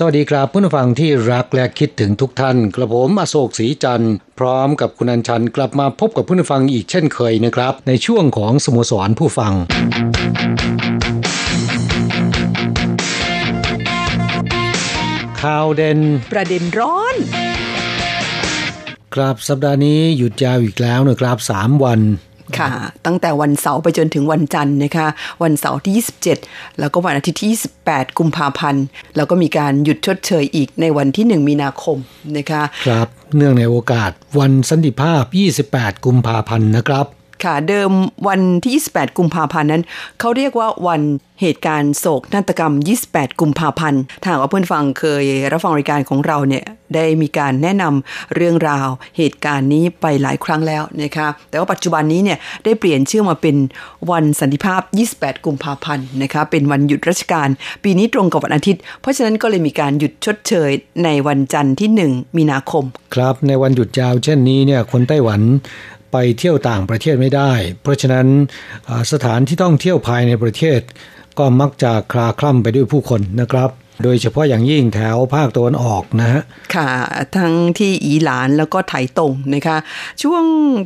สวัสดีครับผู้ฟังที่รักและคิดถึงทุกท่าน กระผมอโศกศรีจันทร์พร้อมกับคุณอัญชันกลับมาพบกับผู้ฟังอีกเช่นเคยนะครับ ในช่วงของสโมสรผู้ฟัง ข่าวเด่นประเด็นร้อน ครับสัปดาห์นี้หยุดยาวอีกแล้วนะครับ 3 วัน ค่ะ ตั้งแต่วันเสาร์ไปจนถึงวันจันทร์นะคะ วันเสาร์ที่ 27 แล้วก็วันอาทิตย์ที่ 28 กุมภาพันธ์ แล้วก็มีการหยุดชดเชยอีกในวันที่ 1 มีนาคมนะคะ ครับ เนื่องในโอกาสวันสันติภาพ 28 กุมภาพันธ์นะครับ ค่ะ เดิมวันที่ 28 กุมภาพันธ์นั้น เขาเรียกว่าวันเหตุการณ์โศกนาฏกรรม 28 กุมภาพันธ์ถ้าว่าเพื่อนฟังเคยรับฟังรายการของเราเนี่ยได้มีการแนะนำเรื่องราวเหตุการณ์นี้ไปหลายครั้งแล้วนะคะแต่ว่าปัจจุบันนี้เนี่ยได้เปลี่ยนชื่อมาเป็นวันสันติภาพ 28 กุมภาพันธ์นะคะเป็นวันหยุดราชการ ปีนี้ตรงกับวันอาทิตย์ เพราะฉะนั้นก็เลยมีการหยุดชดเชยในวันจันทร์ที่ 1 มีนาคม ครับในวันหยุดยาวเช่นนี้เนี่ยคนไต้หวัน ไปเที่ยวต่างประเทศไม่ได้ เพราะฉะนั้นสถานที่ท่องเที่ยวภายในประเทศ ก็มักจะคลาคล่ำไปด้วยผู้คนนะครับโดยเฉพาะอย่างยิ่งแถวภาคตะวันออกนะฮะ ค่ะ ทั้งที่อีหลานแล้วก็ไถตงนะคะ ช่วง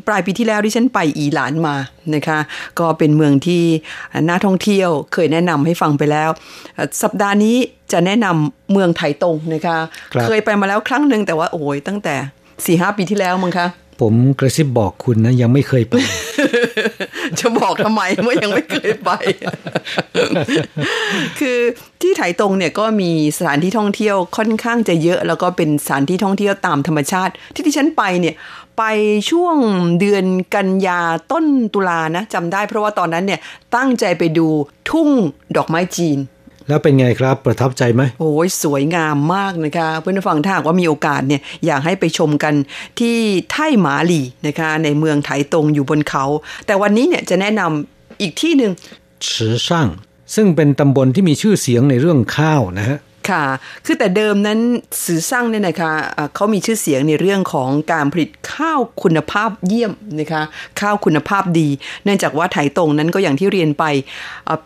ปลายปีที่แล้วที่ฉันไปอีหลานมานะคะ ก็เป็นเมืองที่น่าท่องเที่ยวเคยแนะนำให้ฟังไปแล้ว สัปดาห์นี้จะแนะนำเมืองไถตงนะคะเคยไปมาแล้วครั้งหนึ่งแต่ว่าโอ้ยตั้งแต่สี่ห้าปีที่แล้วมั้งคะ ผมกระซิบบอกคุณนะ ยังไม่เคยไป จะบอกทำไมเมื่อยังไม่เคยไป คือที่ไถตรงเนี่ยก็มีสถานที่ท่องเที่ยวค่อนข้างจะเยอะ แล้วก็เป็นสถานที่ท่องเที่ยวตามธรรมชาติ ที่ที่ฉันไปเนี่ยไปช่วงเดือนกันยาต้นตุลานะจำได้เพราะว่าตอนนั้นเนี่ยตั้งใจไปดูทุ่งดอกไม้จีน แล้วเป็นไงครับประทับใจไหมโอ้ยสวยงามมากนะคะเพื่อนฟังถ้าหากว่ามีโอกาสเนี่ยอยากให้ไปชมกันที่ไท่หมาหลี่นะคะในเมืองไถตรงอยู่บนเขา แต่วันนี้เนี่ยจะแนะนำอีกที่หนึ่งชือช่างซึ่งเป็นตำบลที่มีชื่อเสียงในเรื่องข้าวนะฮะ ค่ะ คือแต่เดิมนั้นสื่อสร้างเนี่ยนะคะเขามีชื่อเสียงในเรื่องของการผลิตข้าวคุณภาพเยี่ยมนะคะ ข้าวคุณภาพดี เนื่องจากว่าไถตรงนั้นก็อย่างที่เรียนไป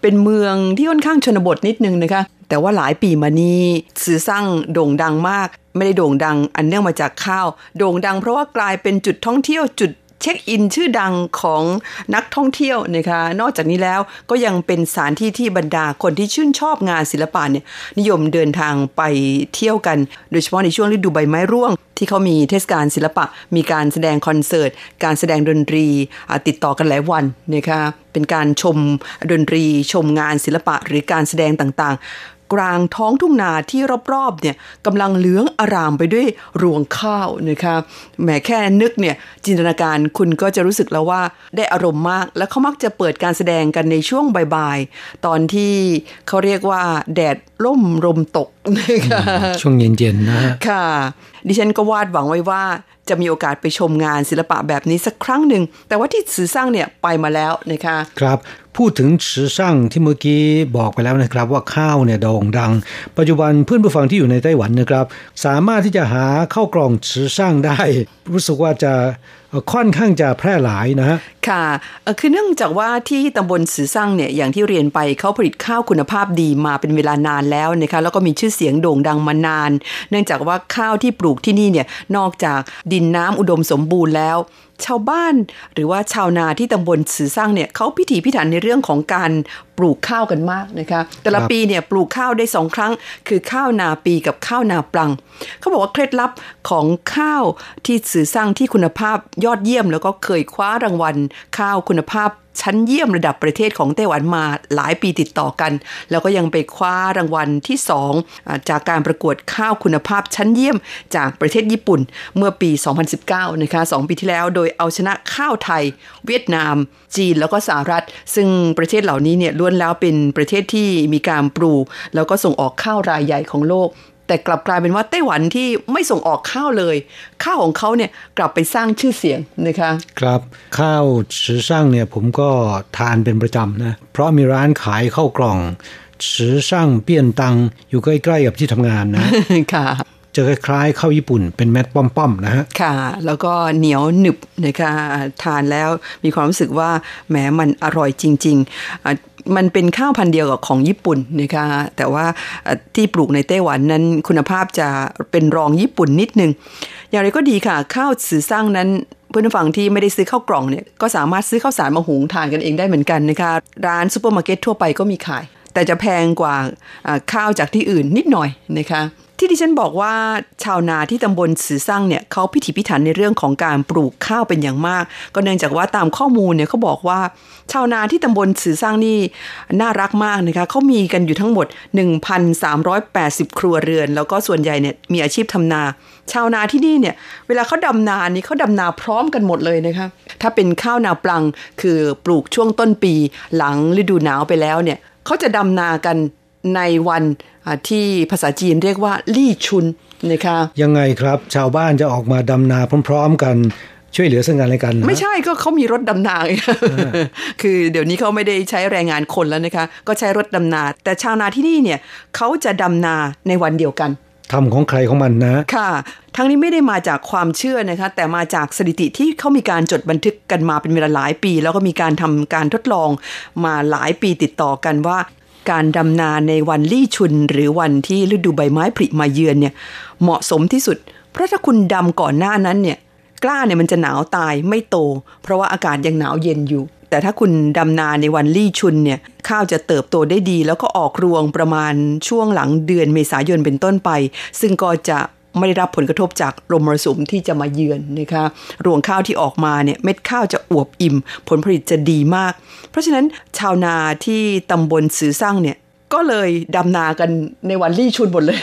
เป็นเมืองที่ค่อนข้างชนบทนิดนึงนะคะ แต่ว่าหลายปีมานี้สื่อสร้างโด่งดังมาก ไม่ได้โด่งดังอันเนื่องมาจากข้าว โด่งดังเพราะว่ากลายเป็นจุดท่องเที่ยวจุด เช็คอินชื่อดังของนักท่องเที่ยวนะคะนอกจากนี้แล้วก็ยังเป็นสถานที่ที่บรรดาคนที่ชื่นชอบงานศิลปะเนี่ยนิยมเดินทางไปเที่ยวกัน โดยเฉพาะในช่วงฤดูใบไม้ร่วง ที่เขามีเทศกาลศิลปะ มีการแสดงคอนเสิร์ต การแสดงดนตรีติดต่อกันหลายวันนะคะเป็นการชมดนตรีชมงานศิลปะหรือการแสดงต่างๆ กลางท้องทุ่งนาที่รอบๆเนี่ยกำลังเหลืองอารามไปด้วยรวงข้าวนะคะแหมแค่นึกเนี่ยจินตนาการคุณก็จะรู้สึกแล้วว่าได้อารมณ์มาก และเขามักจะเปิดการแสดงกันในช่วงบ่ายๆ ตอนที่เขาเรียกว่าแดดร่มลมตก นะคะช่วงเย็นๆนะฮะค่ะ ดิฉันก็วาดหวังไว้ว่าจะมีโอกาสไปชมงานศิลปะแบบนี้สักครั้งหนึ่ง แต่ว่าที่สื่อสร้างเนี่ยไปมาแล้วนะคะ ครับ พูดถึงชือช่างที่เมื่อกี้บอกไปแล้วนะครับ ว่าข้าวเนี่ยโด่งดัง ปัจจุบันเพื่อนผู้ฟังที่อยู่ในไต้หวันนะครับ สามารถที่จะหาข้าวกล่องชือช่างได้ รู้สึกว่าจะค่อนข้างจะแพร่หลายนะฮะค่ะคือเนื่องจากว่าที่ตำบลสือสร้างเนี่ยอย่างที่เรียนไปเขาผลิตข้าวคุณภาพดีมาเป็นเวลานานแล้วนะคะแล้วก็มีชื่อเสียงโด่งดังมานาน เนื่องจากว่าข้าวที่ปลูกที่นี่เนี่ยนอกจากดินน้ำอุดมสมบูรณ์แล้วชาวบ้านหรือว่าชาวนาที่ตำบลสือสร้างเนี่ยเขาพิถีพิถันในเรื่องของการ ปลูกข้าวกันมากนะคะ แต่ละปีเนี่ยปลูกข้าวได้สองครั้ง คือข้าวนาปีกับข้าวนาปลัง เขาบอกว่าเคล็ดลับของข้าวที่สือสร้างที่คุณภาพยอดเยี่ยม แล้วก็เคยคว้ารางวัล ข้าวคุณภาพชั้นเยี่ยมระดับประเทศของไต้หวันมาหลายปีติดต่อกัน แล้วก็ยังไปคว้ารางวัลที่ 2 จากการประกวดข้าวคุณภาพชั้นเยี่ยมจากประเทศญี่ปุ่นเมื่อปี 2019 นะคะ 2 ปีที่แล้วโดยเอาชนะข้าวไทย เวียดนาม จีนแล้วก็สหรัฐ ซึ่งประเทศเหล่านี้เนี่ยล้วนแล้วเป็นประเทศที่มีการปลูก แล้วก็ส่งออกข้าวรายใหญ่ของโลก แต่กลับกลายเป็นว่าไต้หวันที่ไม่ส่งออกข้าวเลย ข้าวของเขาเนี่ยกลับไปสร้างชื่อเสียงนะคะครับข้าวชือช่างเนี่ยผมก็ทานเป็นประจำนะเพราะมีร้านขายข้าวกล่องชือช่างเปี้ยนตังอยู่ใกล้ๆกับที่ทำงานนะค่ะจะคล้ายๆข้าวญี่ปุ่นเป็นเม็ดป้อมๆนะฮะ ค่ะ แล้วก็เหนียวหนึบนะคะทานแล้วมีความรู้สึกว่าแหมมันอร่อยจริงๆอะ มันเป็นข้าวพันธุ์เดียวกับของญี่ปุ่นนะคะแต่ว่าที่ปลูกในไต้หวันนั้นคุณภาพจะเป็นรองญี่ปุ่นนิดนึง อย่างไรก็ดีค่ะ ข้าวสื่อสร้างนั้นเพื่อนผู้ฟังที่ไม่ได้ซื้อข้าวกล่องเนี่ยก็สามารถซื้อข้าวสารมาหุงทานกันเองได้เหมือนกันนะคะร้านซูเปอร์มาร์เก็ตทั่วไปก็มีขาย แต่จะแพงกว่าข้าวจากที่อื่นนิดหน่อยนะคะ ที่ดิฉันบอกว่าชาวนาที่ตำบลสือสร้างเนี่ยเขาพิถีพิถันในเรื่องของการปลูกข้าวเป็นอย่างมาก ก็เนื่องจากว่าตามข้อมูลเนี่ยเขาบอกว่า ชาวนาที่ตำบลสือสร้างนี่น่ารักมากนะคะเขามีกันอยู่ทั้งหมด 1,380 ครัวเรือน แล้วก็ส่วนใหญ่เนี่ยมีอาชีพทำนา ชาวนาที่นี่เนี่ยเวลาเขาดำนานี่เขาดำนาพร้อมกันหมดเลยนะคะถ้าเป็นข้าวนาปลังคือปลูกช่วงต้นปี หลังฤดูหนาวไปแล้วเนี่ยเขาจะดำนากัน ในวันอ่าที่ภาษาจีนเรียกว่าลี่ชุนนะคะยังไงครับชาวบ้านจะออกมาดำนาพร้อม ๆ กันช่วยเหลือซึ่งกันและกันนะไม่ใช่ก็เขามีรถดำนาไงคือเดี๋ยวนี้เขาไม่ได้ใช้แรงงานคนแล้วนะคะ ก็ใช้รถดำนา แต่ชาวนาที่นี่เนี่ยเขาจะดำนาในวันเดียวกันทำของใครของมันนะ ค่ะ ทั้งนี้ไม่ได้มาจากความเชื่อนะคะ แต่มาจากสถิติที่เขามีการจดบันทึกกันมาเป็นเวลาหลายปี แล้วก็มีการทำการทดลองมาหลายปีติดต่อกันว่า การดำนาในวันลี่ชุน หรือวันที่ฤดูใบไม้ผลิมาเยือนเนี่ยเหมาะสมที่สุด เพราะถ้าคุณดำก่อนหน้านั้นเนี่ยกล้าเนี่ยมันจะหนาวตายไม่โต เพราะว่าอากาศยังหนาวเย็นอยู่ แต่ถ้าคุณดำนาในวันลี่ชุนเนี่ยข้าวจะเติบโตได้ดี แล้วก็ออกรวงประมาณช่วงหลังเดือนเมษายนเป็นต้นไป ซึ่งก็จะ ไม่ได้รับผลกระทบจากลมมรสุมที่จะมาเยือนนะคะรวงข้าวที่ออกมาเนี่ยเม็ดข้าวจะอวบอิ่ม ผลผลิตจะดีมาก เพราะฉะนั้นชาวนาที่ตำบลสือสร้างเนี่ยก็เลยดำนากันในวันลี่ชุนหมดเลย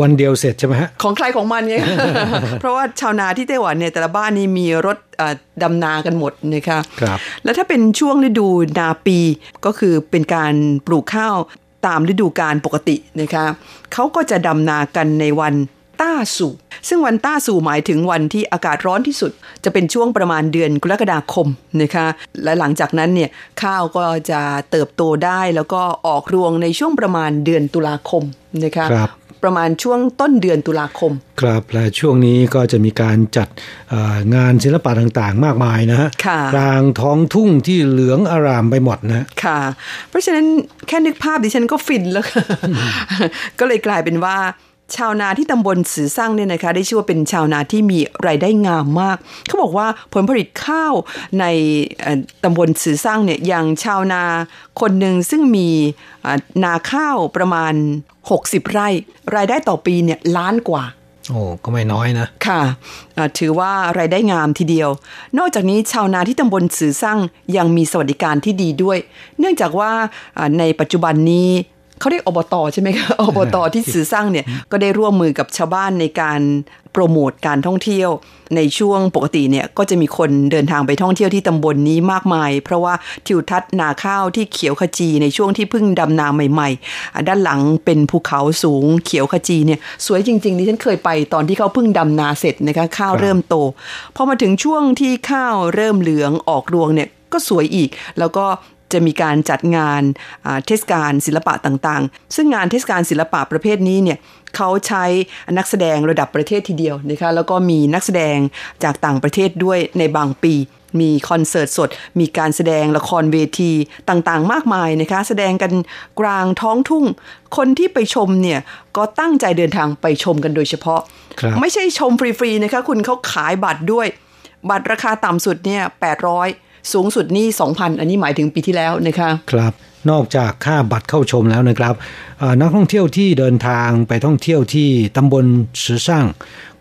วันเดียวเสร็จใช่ไหมฮะ ของใครของมันไงเพราะว่าชาวนาที่ไต้หวันเนี่ยแต่ละบ้านนี่มีรถเอ่อดำนากันหมดนะคะครับแล้วถ้าเป็นช่วงฤดูนาปีก็คือเป็นการปลูกข้าวตามฤดูกาลปกตินะคะเขาก็จะดำนากันในวัน ต้าสู่ ซึ่งวันต้าสู่หมายถึงวันที่อากาศร้อนที่สุด จะเป็นช่วงประมาณเดือนกรกฎาคมนะคะและหลังจากนั้นเนี่ยข้าวก็จะเติบโตได้แล้วก็ออกรวงในช่วงประมาณเดือนตุลาคมนะคะครับประมาณช่วงต้นเดือนตุลาคม ครับและช่วงนี้ก็จะมีการจัดเอ่องานศิลปะต่างๆ มากมายนะฮะค่ะกลางท้องทุ่งที่เหลืองอารามไปหมดนะค่ะ เพราะฉะนั้นแค่นึกภาพดิฉันก็ฟินแล้วค่ะก็เลยกลายเป็นว่า ชาวนาที่ตำบลสือสร้างเนี่ยนะคะได้ชื่อว่าเป็นชาวนาที่มีรายได้งามมาก เขาบอกว่าผลผลิตข้าวในเอ่อตำบลสือสร้างเนี่ยอย่างชาวนาคนหนึ่งซึ่งมีเอ่อนาข้าวประมาณ 60 ไร่ รายได้ต่อปีเนี่ยล้านกว่าโอ้ก็ไม่น้อยนะ ค่ะอ่าถือว่ารายได้งามทีเดียว นอกจากนี้ชาวนาที่ตำบลสือสร้างยังมีสวัสดิการที่ดีด้วย เนื่องจากว่าอ่าในปัจจุบันนี้ เขาเรียกอบตใช่ไหมคะอบตที่สือสร้างเนี่ยก็ได้ร่วมมือกับชาวบ้านในการโปรโมทการท่องเที่ยว ในช่วงปกติเนี่ยก็จะมีคนเดินทางไปท่องเที่ยวที่ตำบลนนี้มากมาย เพราะว่าทิวทัศน์นาข้าวที่เขียวขจีในช่วงที่เพิ่งดำนาใหม่ๆอ่าด้านหลังเป็นภูเขาสูงเขียวขจีเนี่ยสวยจริงๆดิฉันเคยไปตอนที่เขาเพิ่งดำนาเสร็จนะคะข้าวครับเริ่มโตพอมาถึงช่วงที่ข้าวเริ่มเหลืองออกรวงเนี่ยก็สวยอีก แล้วก็ จะมีการจัดงานอ่าเทศกาลศิลปะต่างๆ ซึ่งงานเทศกาลศิลปะประเภทนี้เนี่ยเขาใช้นักแสดงระดับประเทศทีเดียวนะคะแล้วก็มีนักแสดงจากต่างประเทศด้วยในบางปี มีคอนเสิร์ตสด มีการแสดงละครเวทีต่างๆ มากมายนะคะแสดงกันกลางท้องทุ่ง คนที่ไปชมเนี่ยก็ตั้งใจเดินทางไปชมกันโดยเฉพาะครับไม่ใช่ชมฟรีๆนะคะคุณเขาขายบัตรด้วย บัตรราคาต่ำสุดเนี่ย800 สูงสุดนี่2,000 อันนี้หมายถึงปีที่แล้วนะคะครับนอกจากค่าบัตรเข้าชมแล้วนะครับนักท่องเที่ยวที่เดินทางไปท่องเที่ยวที่ตำบลสือสร้าง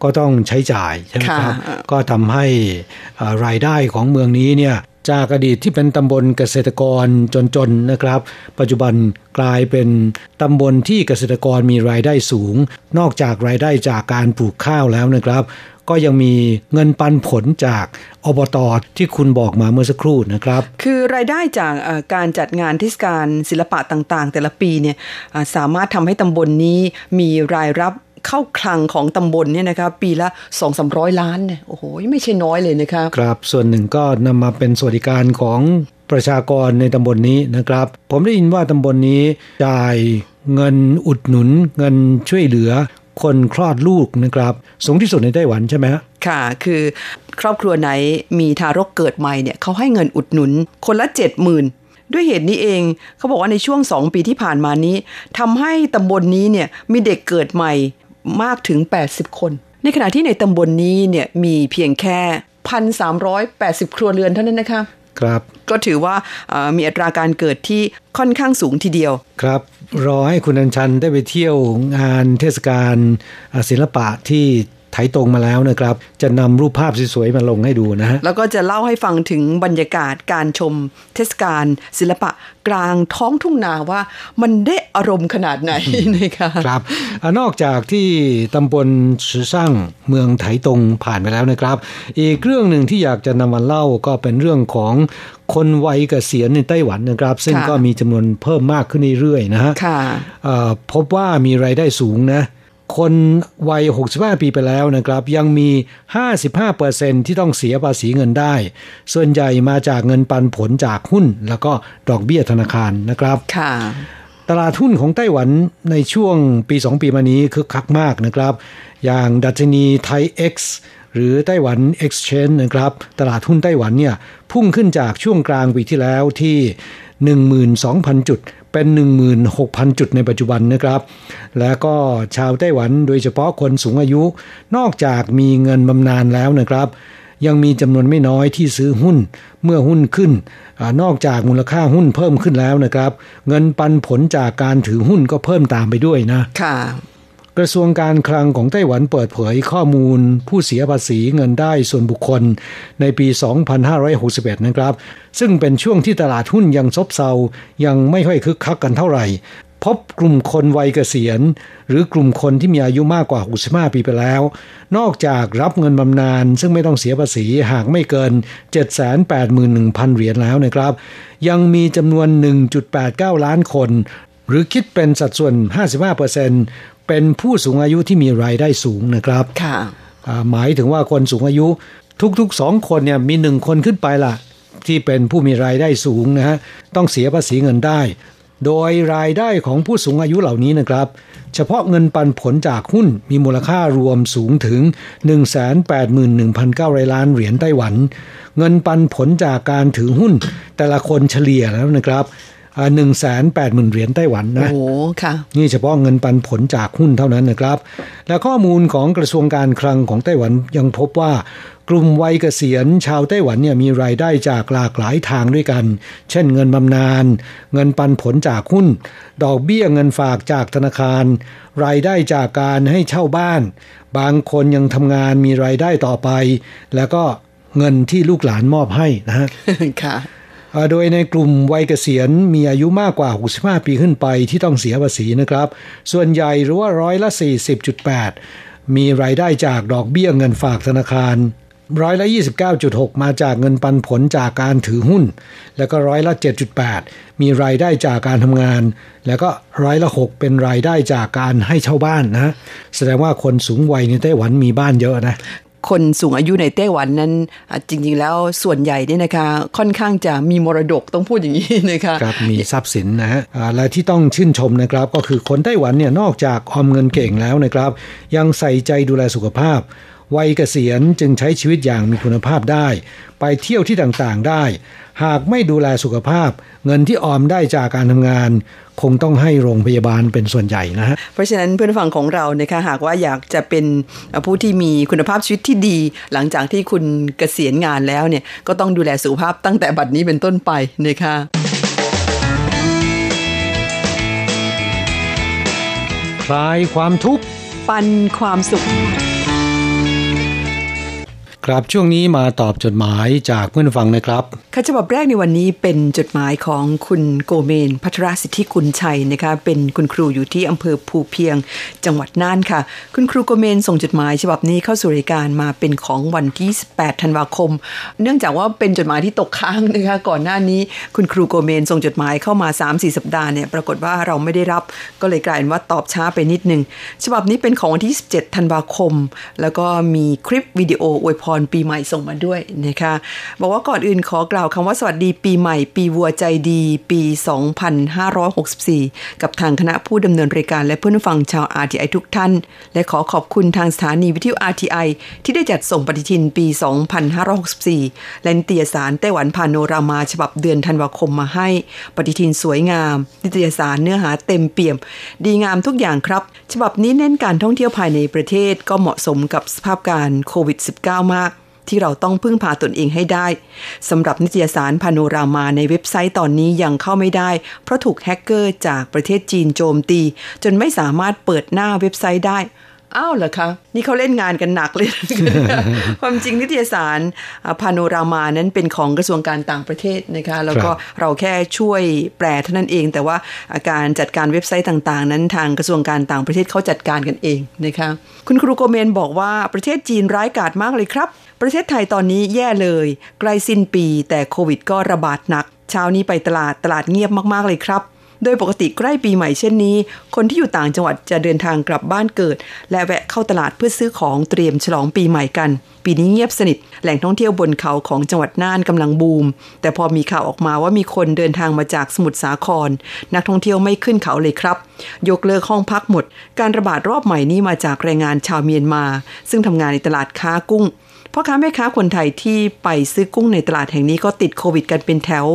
ก็ต้องใช้จ่ายใช่ไหมครับก็ทำให้รายได้ของเมืองนี้เนี่ย จากอดีตที่เป็นตำบลเกษตรกรจนๆนะครับ ปัจจุบันกลายเป็นตำบลที่เกษตรกรมีรายได้สูง นอกจากรายได้จากการปลูกข้าวแล้วนะครับ ก็ยังมีเงินปันผลจากอบตอที่คุณบอกมาเมื่อสักครู่นะครับ คือรายได้จากการจัดงานเทศกาลศิลปะต่างๆ แต่ละปีเนี่ยสามารถทำให้ตำบลนนี้มีรายรับ เข้าคลังของตำบลเนี่ยนะครับปีละ2องสามร้อยล้านเนี่ยโอ้โหไม่ใช่น้อยเลยนะครับครับส่วนหนึ่งก็นำมาเป็นสวัสดิการของประชากรในตำบลนนี้นะครับ ผมได้ยินว่าตำบลนนี้จ่ายเงินอุดหนุน เงินช่วยเหลือ คนคลอดลูกนะครับ สูงที่สุดในไต้หวันใช่ไหมค่ะ คือครอบครัวไหนมีทารกเกิดใหม่เนี่ยเขาให้เงินอุดหนุน คนละเจ็ดหมื่นด้วยเหตุนี้เองเขาบอกว่าในช่วงสองปีที่ผ่านมานี้ทำให้ตำบลนนี้เนี่ยมีเด็กเกิดใหม่ มากถึง 80 คน ในขณะที่ในตำบลนนี้เนี่ยมีเพียงแค่ 1,380 ครัวเรือนเท่านั้นนะคะครับก็ถือว่ามีอัตราการเกิดที่ค่อนข้างสูงทีเดียว ครับ รอให้คุณอัญชันได้ไปเที่ยวงานเทศกาลศิลปะที่ ไถตรงมาแล้วนะครับ จะนำรูปภาพสวยๆมาลงให้ดูนะฮะแล้วก็จะเล่าให้ฟังถึงบรรยากาศการชมเทศกาลศิลปะกลางท้องทุ่งนาว่ามันได้อารมณ์ขนาดไหนนะคะครับนอกจากที่ตำบลสือสร้างเมืองไถตรงผ่านไปแล้วนะครับ อีกเรื่องหนึ่งที่อยากจะนำมาเล่าก็เป็นเรื่องของคนวัยเกษียณในไต้หวันนะครับ ซึ่งก็มีจำนวนเพิ่มมากขึ้นเรื่อยๆนะฮะพบว่ามีรายได้สูงนะ คนวัย 65 ปีไปแล้วนะครับ ยังมี 55%ที่ต้องเสียภาษีเงินได้ ส่วนใหญ่มาจากเงินปันผลจากหุ้น แล้วก็ดอกเบี้ยธนาคารนะครับค่ะตลาดหุ้นของไต้หวันในช่วงปี 2 ปีมานี้คึกคักมากนะครับ อย่างดัชนีไทย X หรือไต้หวัน Exchange นะครับ ตลาดหุ้นไต้หวันเนี่ยพุ่งขึ้นจากช่วงกลางปีที่แล้วที่ 12,000 จุด เป็น 16,000 จุดในปัจจุบันนะครับ และก็ชาวไต้หวันโดยเฉพาะคนสูงอายุ นอกจากมีเงินบำนาญแล้วนะครับ ยังมีจำนวนไม่น้อยที่ซื้อหุ้นเมื่อหุ้นขึ้นอนอกจากมูลค่าหุ้นเพิ่มขึ้นแล้วนะครับ เงินปันผลจากการถือหุ้นก็เพิ่มตามไปด้วยนะค่ะ กระทรวงการคลังของไต้หวันเปิดเผยข้อมูล ผู้เสียภาษีเงินได้ส่วนบุคคลในปี 2561 นะครับ ซึ่งเป็นช่วงที่ตลาดหุ้นยังซบเซา ยังไม่ค่อยคึกคักกันเท่าไหร่ พบกลุ่มคนวัยเกษียณ หรือกลุ่มคนที่มีอายุมากกว่า 65 ปีไปแล้ว นอกจากรับเงินบำนาญซึ่งไม่ต้องเสียภาษีหากไม่เกิน 781,000 เหรียญแล้วนะครับ ยังมีจำนวน 1.89 ล้านคนหรือคิดเป็นสัดส่วน 55%เป็นผู้สูงอายุที่มีรายได้สูงนะครับค่ะหมายถึงว่าคนสูงอายุทุกๆสองคนเนี่ยมีหนึ่งคนขึ้นไปล่ะ ที่เป็นผู้มีรายได้สูงนะฮะต้องเสียภาษีเงินได้ โดยรายได้ของผู้สูงอายุเหล่านี้นะครับ เฉพาะเงินปันผลจากหุ้นมีมูลค่ารวมสูงถึง 181,900 ล้านเหรียญไต้หวัน เงินปันผลจากการถือหุ้นแต่ละคนเฉลี่ยแล้วนะครับ หนึ่งแสนแปดหมื่นเหรียญไต้หวันนะโอ้ค่ะ นี่เฉพาะเงินปันผลจากหุ้นเท่านั้นนะครับ และข้อมูลของกระทรวงการคลังของไต้หวันยังพบว่ากลุ่มวัยเกษียณชาวไต้หวันเนี่ยมีรายได้จากหลากหลายทางด้วยกัน เช่นเงินบำนาญ เงินปันผลจากหุ้น ดอกเบี้ยเงินฝากจากธนาคาร รายได้จากการให้เช่าบ้าน บางคนยังทำงานมีรายได้ต่อไป แล้วก็เงินที่ลูกหลานมอบให้นะฮะค่ะ โดยในกลุ่มวัยเกษียณมีอายุมากกว่า 65 ปีขึ้นไปที่ต้องเสียภาษีนะครับ ส่วนใหญ่หรือว่าร้อยละ 40.8 มีรายได้จากดอกเบี้ยเงินฝากธนาคารร้อยละ 29.6 มาจากเงินปันผลจากการถือหุ้น แล้วก็ร้อยละ 7.8 มีรายได้จากการทำงาน แล้วก็ร้อยละ 6 เป็นรายได้จากการให้เช่าบ้านนะ แสดงว่าคนสูงวัยในไต้หวันมีบ้านเยอะนะ คนสูงอายุในไต้หวันนั้น จริง ๆ แล้วส่วนใหญ่เนี่ยนะคะ ค่อนข้างจะมีมรดกต้องพูดอย่างนี้นะคะครับมีทรัพย์สินนะฮะและที่ต้องชื่นชมนะครับ ก็คือคนไต้หวันเนี่ยนอกจากออมเงินเก่งแล้วนะครับ ยังใส่ใจดูแลสุขภาพ วัยเกษียณจึงใช้ชีวิตอย่างมีคุณภาพได้ ไปเที่ยวที่ต่างๆได้ หากไม่ดูแลสุขภาพ เงินที่ออมได้จากการทำงาน คงต้องให้โรงพยาบาลเป็นส่วนใหญ่นะฮะเพราะฉะนั้นเพื่อนฟังของเรานะคะหากว่าอยากจะเป็นผู้ที่มีคุณภาพชีวิตที่ดี หลังจากที่คุณเกษียณงานแล้วเนี่ยก็ต้องดูแลสุขภาพตั้งแต่บัดนี้เป็นต้นไปนะคะคลายความทุกข์ปันความสุข ครับช่วงนี้มาตอบจดหมายจากเพื่อนฟังนะครับค่ะฉบับแรกในวันนี้เป็นจดหมายของคุณโกเมน พัทรสิทธิคุณชัยนะคะเป็นคุณครูอยู่ที่อำเภอภูเพียงจังหวัดน่านค่ะ คุณครูโกเมนส่งจดหมาย ฉบับนี้เข้าสู่รายการมาเป็นของวันที่ 18 ธันวาคม เนื่องจากว่าเป็นจดหมายที่ตกค้างนะคะก่อนหน้านี้คุณครูโกเมนส่งจดหมายเข้ามา 3-4 สัปดาห์เนี่ยปรากฏว่าเราไม่ได้รับก็เลยกลายเป็นว่าตอบช้าไปนิดนึงฉบับนี้เป็นของวันที่ 17 ธันวาคม แล้วก็มีคลิปวิดีโออวยพรรปีใหม่ส่งมาด้วยนะคะ บอกว่าก่อนอื่นขอกล่าวคำว่าสวัสดีปีใหม่ ปีวัวใจดี ปี 2564 กับทางคณะผู้ดำเนินรายการและเพื่อนฟังชาว RTI ทุกท่าน และขอขอบคุณทางสถานีวิทยุ RTI ที่ได้จัดส่งปฏิทินปี 2564 และนิตยสารไต้หวันพาโนรามาฉบับเดือนธันวาคมมาให้ ปฏิทินสวยงาม นิตยสารเนื้อหาเต็มเปี่ยม ดีงามทุกอย่างครับ ฉบับนี้เน้นการท่องเที่ยวภายในประเทศก็เหมาะสมกับสภาพการโควิด -19 มาก ที่เราต้องพึ่งพาตนเองให้ได้สำหรับนิตยสารพาโนรามาในเว็บไซต์ตอนนี้ยังเข้าไม่ได้ เพราะถูกแฮกเกอร์จากประเทศจีนโจมตี จนไม่สามารถเปิดหน้าเว็บไซต์ได้อ้าวเหรอคะนี่เขาเล่นงานกันหนักเลย ความจริงนิตยสารพาโนรามานั้นเป็นของกระทรวงการต่างประเทศนะคะแล้วก็เราแค่ช่วยแปลเท่านั้นเอง แต่ว่าการจัดการเว็บไซต์ต่างๆ นั้นทางกระทรวงการต่างประเทศเขาจัดการกันเองนะคะคุณครูโกเมนบอกว่าประเทศจีนร้ายกาจมากเลยครับ ประเทศไทยตอนนี้แย่เลย ใกล้สิ้นปี แต่โควิดก็ระบาดหนัก เช้านี้ไปตลาดตลาดเงียบมากๆเลยครับ โดยปกติใกล้ปีใหม่เช่นนี้ คนที่อยู่ต่างจังหวัดจะเดินทางกลับบ้านเกิด และแวะเข้าตลาดเพื่อซื้อของเตรียมฉลองปีใหม่กัน ปีนี้เงียบสนิท แหล่งท่องเที่ยวบนเขาของจังหวัดน่านกำลังบูม แต่พอมีข่าวออกมาว่ามีคนเดินทางมาจากสมุทรสาคร นักท่องเที่ยวไม่ขึ้นเขาเลยครับ ยกเลิกห้องพักหมด การระบาดรอบใหม่นี้มาจากแรงงานชาวเมียนมา ซึ่งทำงานในตลาดค้ากุ้ง พ่อค้าแม่ค้าคนไทยที่ไปซื้อกุ้งในตลาดแห่งนี้ก็ติดโควิดกันเป็นแถว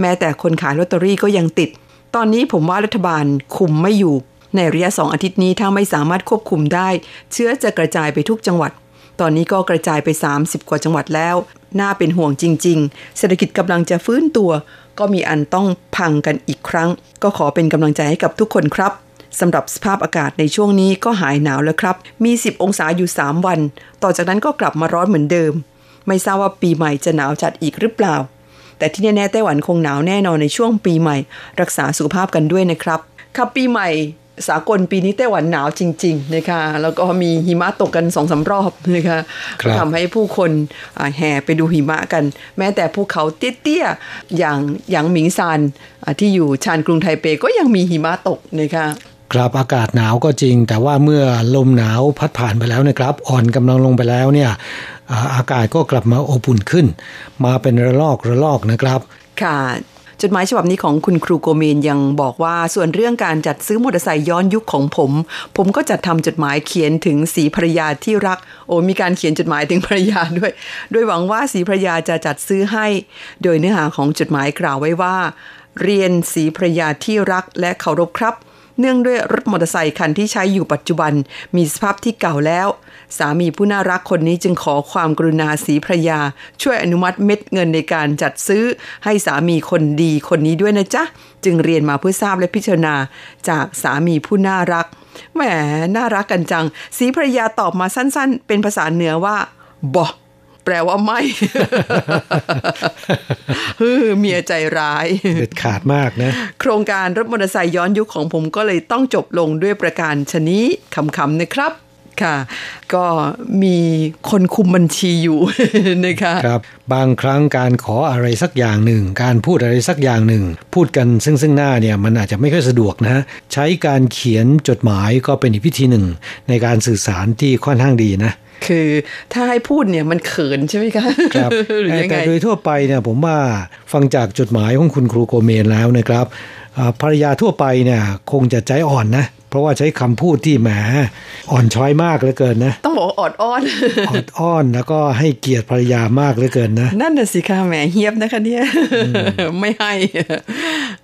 แม้แต่คนขายลอตเตอรี่ก็ยังติด ตอนนี้ผมว่ารัฐบาลคุมไม่อยู่ ในระยะสองอาทิตย์นี้ถ้าไม่สามารถควบคุมได้ เชื้อจะกระจายไปทุกจังหวัด ตอนนี้ก็กระจายไป 30 กว่าจังหวัดแล้ว น่าเป็นห่วงจริง ๆ เศรษฐกิจกำลังจะฟื้นตัว ก็มีอันต้องพังกันอีกครั้ง ก็ขอเป็นกำลังใจให้กับทุกคนครับ สำหรับสภาพอากาศในช่วงนี้ก็หายหนาวแล้วครับ มี 10 องศาอยู่ 3 วัน ต่อจากนั้นก็กลับมาร้อนเหมือนเดิม ไม่ทราบว่าปีใหม่จะหนาวจัดอีกหรือเปล่า แต่ที่แน่ๆไต้หวันคงหนาวแน่นอนในช่วงปีใหม่ รักษาสุขภาพกันด้วยนะครับครับปีใหม่สากลปีนี้ไต้หวันหนาวจริง ๆ นะคะ แล้วก็มีหิมะตกกันสองสารอบนะคะทำให้ผู้คนแห่ไปดูหิมะกัน แม้แต่ภูเขาเตี้ยๆอย่างอย่างหมิงซานที่อยู่ชานกรุงไทเปก็ยังมีหิมะตกนะคะ ครับอากาศหนาวก็จริง แต่ว่าเมื่อลมหนาวพัดผ่านไปแล้วนะครับ อ่อนกำลังลงไปแล้วเนี่ยอากาศก็กลับมาอบอุ่นขึ้น มาเป็นระลอกระลอกนะครับ ค่ะจดหมายฉบับนี้ของคุณครูโกเมนยังบอกว่าส่วนเรื่องการจัดซื้อมอเตอร์ไซค์ย้อนยุคของผม ผมก็จัดทำจดหมายเขียนถึงสีภรรยาที่รัก โอ้มีการเขียนจดหมายถึงภรรยาด้วย โดยหวังว่าสีภรรยาจะจัดซื้อให้ โดยเนื้อหาของจดหมายกล่าวไว้ว่า เรียนสีภรรยาที่รักและเคารพครับ เนื่องด้วยรถมอเตอร์ไซคันที่ใช้อยู่ปัจจุบันมีสภาพที่เก่าแล้ว สามีผู้น่ารักคนนี้จึงขอความกรุณาสีพระยา ช่วยอนุมัติเม็ดเงินในการจัดซื้อ ให้สามีคนดีคนนี้ด้วยนะจ๊ะ จึงเรียนมาเพื่อทราบและพิจารณา จากสามีผู้น่ารักแหมน่ารักกันจัง สีภระยาตอบมาสั้นๆ เป็นภาษาเหนือว่าบอ แปลว่าไม่ฮือเมียใจร้าย เด็ดขาดมากนะ โครงการรถมอเตอร์ไซค์ย้อนยุคของผมก็เลยต้องจบลงด้วยประการชนี้คำๆนะครับค่ะ ก็มีคนคุมบัญชีอยู่นะคะครับ บางครั้งการขออะไรสักอย่างหนึ่ง การพูดอะไรสักอย่างหนึ่ง พูดกันซึ่งซึ่งหน้าเนี่ยมันอาจจะไม่ค่อยสะดวกนะ ใช้การเขียนจดหมายก็เป็นอีกวิธีหนึ่ง ในการสื่อสารที่ค่อนข้างดีนะ คือถ้าให้พูดเนี่ยมันเขินใช่ไหมคะครับแต่โดยทั่วไปเนี่ยผมว่าฟังจากจดหมายของคุณครูโกเมนแล้วนะครับภรรยาทั่วไปเนี่ยคงจะใจอ่อนนะ เพราะว่าใช้คำพูดที่แหมอ่อนช้อยมากเหลือเกินนะ ต้องบอกว่าออดอ้อนออดอ้อนแล้วก็ให้เกียรติภรรยามากเหลือเกินนะ นั่นน่ะสิค่ะแหมเฮียบนะคะเนี่ยไม่ให้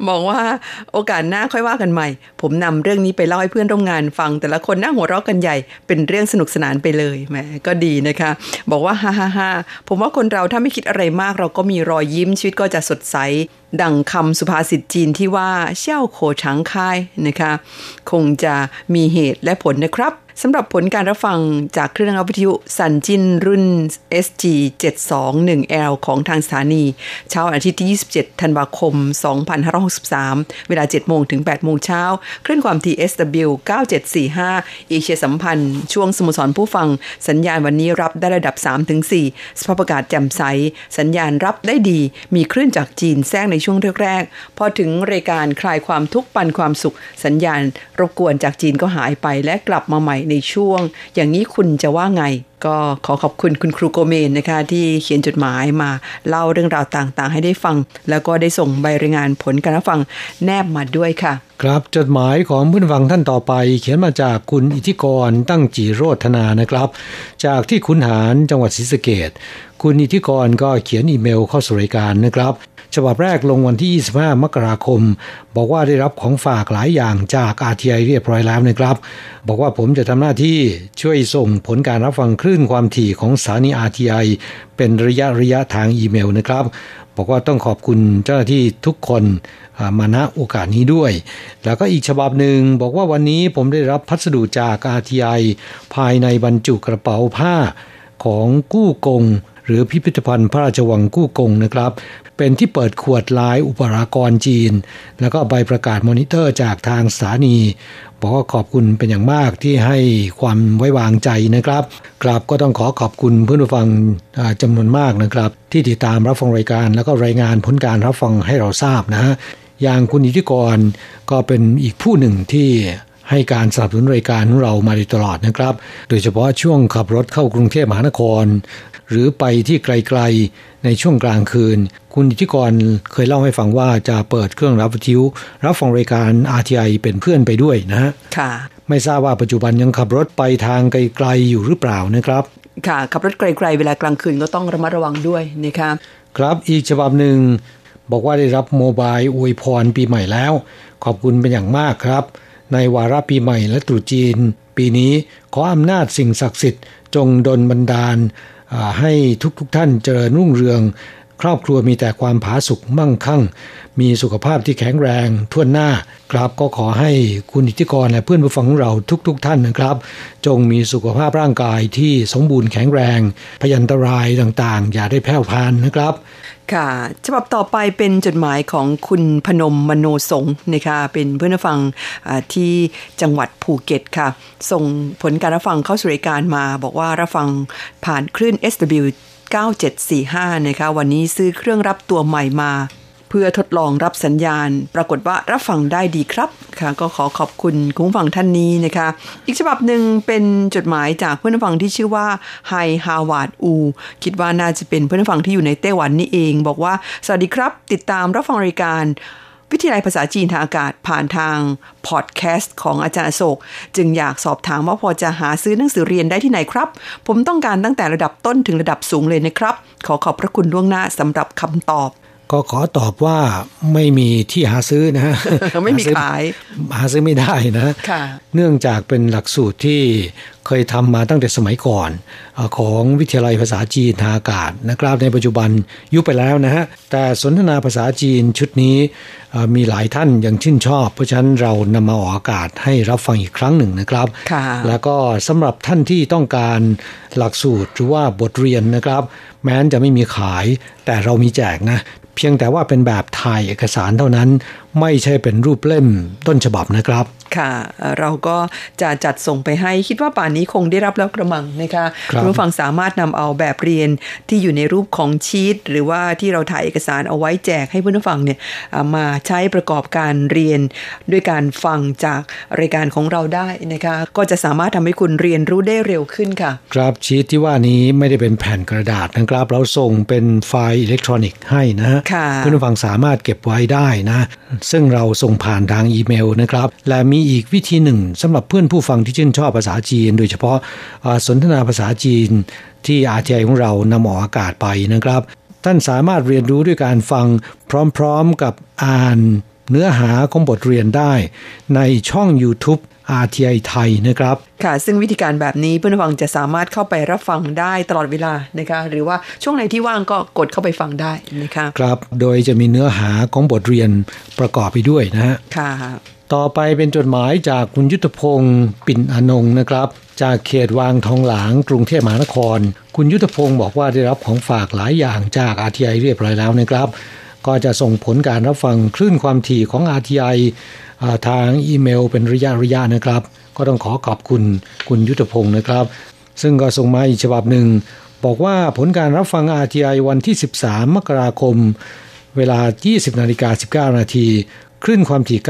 บอกว่าโอกาสหน้าค่อยว่ากันใหม่ ผมนำเรื่องนี้ไปเล่าให้เพื่อนร่วมงานฟัง แต่ละคนนั่งหัวเราะกันใหญ่เป็นเรื่องสนุกสนานไปเลยแหมก็ดีนะคะ บอกว่าฮ่าฮ่าฮ่าผมว่าคนเราถ้าไม่คิดอะไรมากเราก็มีรอยยิ้มชีวิตก็จะสดใส ดังคำสุภาษิตจีนที่ว่าเชี่ยวโขช้งคายนะคะ คงจะมีเหตุและผลนะครับสำหรับผลการรับฟังจากเครื่องรับวิทยุสันจินรุ่น SG 721L ของทางสถานี เช้าอาทิตย์ที่ 27 ธันวาคม 2563 เวลา 7 โมงถึง 8 โมงเช้าคลื่นความ TSW 9745 เอเชียสัมพันธ์ ช่วงสโมสรผู้ฟัง สัญญาณวันนี้รับได้ระดับ 3-4 สภาพอากาศแจ่มใส สัญญาณรับได้ดี มีคลื่นจากจีนแทรกในช่วงแรกๆ พอถึงรายการคลายความทุกข์ปันความสุข สัญญาณรบกวนจากจีนก็หายไปและกลับมาใหม่ในช่วง อย่างนี้คุณจะว่าไง ก็ขอขอบคุณคุณครูโกเมนนะคะ ที่เขียนจดหมายมาเล่าเรื่องราวต่างๆ ให้ได้ฟัง แล้วก็ได้ส่งใบรายงานผลการรับฟังแนบมาด้วยค่ะ ครับจดหมายของผู้ฟังท่านต่อไป เขียนมาจากคุณอิทธิกรตั้งจีโรธนานะครับ จากที่ขุนหารจังหวัดศรีสะเกดคุณอิทธิกรก็เขียนอีเมลเข้าสู่รายการนะครับ ฉบับแรกลงวันที่ 25 มกราคม บอกว่าได้รับของฝากหลายอย่างจาก RTI เรียบร้อยแล้วนะครับ บอกว่าผมจะทำหน้าที่ช่วยส่งผลการรับฟังคลื่นความถี่ของสถานี RTI เป็นระยะระยะทางอีเมลนะครับ บอกว่าต้องขอบคุณเจ้าหน้าที่ทุกคนมาณโอกาสนี้ด้วย แล้วก็อีกฉบับหนึ่งบอกว่าวันนี้ผมได้รับพัสดุจาก RTI ภายในบรรจุกระเป๋าผ้าของกู้กง หรือพิพิธภัณฑ์พระราชวังกู้กงนะครับ เป็นที่เปิดขวดลายอุปรากรจีน แล้วก็ใบประกาศมอนิเตอร์จากทางสถานี บอกว่าขอบคุณเป็นอย่างมากที่ให้ความไว้วางใจนะครับกราบก็ต้องขอขอบคุณเพื่อนผู้ฟังจำนวนมากนะครับ ที่ติดตามรับฟังรายการ แล้วก็รายงานผลการรับฟังให้เราทราบนะฮะอย่างคุณอิทธิกรก็เป็นอีกผู้หนึ่งที่ให้การสนับสนุนรายการของเรามาโดยตลอดนะครับ โดยเฉพาะช่วงขับรถเข้ากรุงเทพมหานคร หรือไปที่ไกลๆในช่วงกลางคืน คุณอิทธิกรเคยเล่าให้ฟังว่าจะเปิดเครื่องรับวิทยุรับฟังรายการ RTI เป็นเพื่อนไปด้วยนะฮะค่ะไม่ทราบว่าปัจจุบันยังขับรถไปทางไกลๆอยู่หรือเปล่านะครับ ค่ะขับรถไกล ๆ เวลากลางคืนก็ต้องระมัดระวังด้วยนะคะครับอีกฉบับหนึ่งบอกว่าได้รับโมบายอวยพรปีใหม่แล้ว ขอบคุณเป็นอย่างมากครับ ในวาระปีใหม่และตรุษจีน ปีนี้ขออำนาจสิ่งศักดิ์สิทธิ์จงดลบันดาล ให้ทุกทุกท่านเจริญรุ่งเรือง ครอบครัวมีแต่ความผาสุกมั่งคั่ง มีสุขภาพที่แข็งแรงทั่วหน้ากราบก็ขอให้คุณอิทธิกรและเพื่อนผู้ฟังของเราทุกๆทท่านนะครับ จงมีสุขภาพร่างกายที่สมบูรณ์แข็งแรง พยันตรายต่างๆ อย่าได้แพร่พานนะครับ ค่ะ ฉบับต่อไปเป็นจดหมายของคุณพนมมโนสงนะคะเป็นเพื่อนฟังที่จังหวัดภูเก็ตค่ะ ส่งผลการรับฟังเข้าสู่รายการมา บอกว่ารับฟังผ่านคลื่น SW 9745 นะคะ วันนี้ซื้อเครื่องรับตัวใหม่มา เพื่อทดลองรับสัญญาณ ปรากฏว่ารับฟังได้ดีครับค่ะ ก็ขอขอบคุณคุณฟังท่านนี้นะคะ อีกฉบับหนึ่งเป็นจดหมายจากเพื่อนฟังที่ชื่อว่าไฮฮาวาดอู คิดว่าน่าจะเป็นเพื่อนฟังที่อยู่ในไต้หวันนี่เอง บอกว่า สวัสดีครับ ติดตามรับฟังรายการ วิทยาลัยภาษาจีนทางอากาศผ่านทางพอดแคสต์ของอาจารย์โศก จึงอยากสอบถามว่าพอจะหาซื้อหนังสือเรียนได้ที่ไหนครับ ผมต้องการตั้งแต่ระดับต้นถึงระดับสูงเลยนะครับ ขอขอบพระคุณล่วงหน้าสำหรับคำตอบ ก็ขอตอบว่าไม่มีที่หาซื้อนะไม่มีขาย หาซื้อไม่ได้นะค่ะเนื่องจากเป็นหลักสูตรที่เคยทำมาตั้งแต่สมัยก่อน ของวิทยาลัยภาษาจีนทางอากาศนะครับ ในปัจจุบันยุบไปแล้วนะฮะแต่สนทนาภาษาจีนชุดนี้มีหลายท่านยังชื่นชอบ เพราะฉะนั้นเรานำมาออกอากาศให้รับฟังอีกครั้งหนึ่งนะครับค่ะแล้วก็สำหรับท่านที่ต้องการหลักสูตรหรือว่าบทเรียนนะครับ แม้นจะไม่มีขายแต่เรามีแจกนะ เพียงแต่ว่าเป็นแบบถ่ายเอกสารเท่านั้น ไม่ใช่เป็นรูปเล่มต้นฉบับนะครับ ค่ะ เราก็จะจัดส่งไปให้คิดว่าป่านนี้คงได้รับแล้วกระมังนะคะครับณผู้ฟังสามารถนำเอาแบบเรียนที่อยู่ในรูปของชีตหรือว่าที่เราถ่ายเอกสารเอาไว้แจกให้ผู้ฟังเนี่ยเอามาใช้ประกอบการเรียนด้วยการฟังจากรายการของเราได้นะคะก็จะสามารถทำให้คุณเรียนรู้ได้เร็วขึ้นค่ะ ครับชีตที่ว่านี้ไม่ได้เป็นแผ่นกระดาษนะครับ เราส่งเป็นไฟล์อิเล็กทรอนิกส์ให้นะฮะค่ะเพื่อนผู้ฟังสามารถเก็บไว้ได้นะ ซึ่งเราส่งผ่านทางอีเมลนะครับ และมีอีกวิธีหนึ่งสำหรับเพื่อนผู้ฟังที่ชื่นชอบภาษาจีน โดยเฉพาะสนทนาภาษาจีนที่อาทีไอของเรานำออกอากาศไปนะครับ ท่านสามารถเรียนรู้ด้วยการฟังพร้อมๆกับอ่านเนื้อหาของบทเรียนได้ในช่อง YouTube RTI ไทยนะครับ ค่ะ ซึ่งวิธีการแบบนี้เพื่อนฟังจะสามารถเข้าไปรับฟังได้ตลอดเวลานะคะ หรือว่าช่วงไหนที่ว่างก็กดเข้าไปฟังได้นะคะ ครับ โดยจะมีเนื้อหาของบทเรียนประกอบไปด้วยนะฮะ ค่ะ ต่อไปเป็นจดหมายจากคุณยุทธพงศ์ปิ่นอนงนะครับ จากเขตวางทองหลางกรุงเทพมหานคร คุณยุทธพงศ์บอกว่าได้รับของฝากหลายอย่างจาก RTI เรียบร้อยแล้วนะครับ ก็จะส่งผลการรับฟังคลื่นความถี่ของ RTI ทางอีเมลเป็นระยะระยะนะครับ ก็ต้องขอขอบคุณคุณยุทธพงศ์นะครับ ซึ่งก็ส่งมาอีกฉบับหนึ่ง บอกว่าผลการรับฟัง RTI วันที่ 13 มกราคมเวลา 20นาฬิกา19 นาที คลื่นความถี่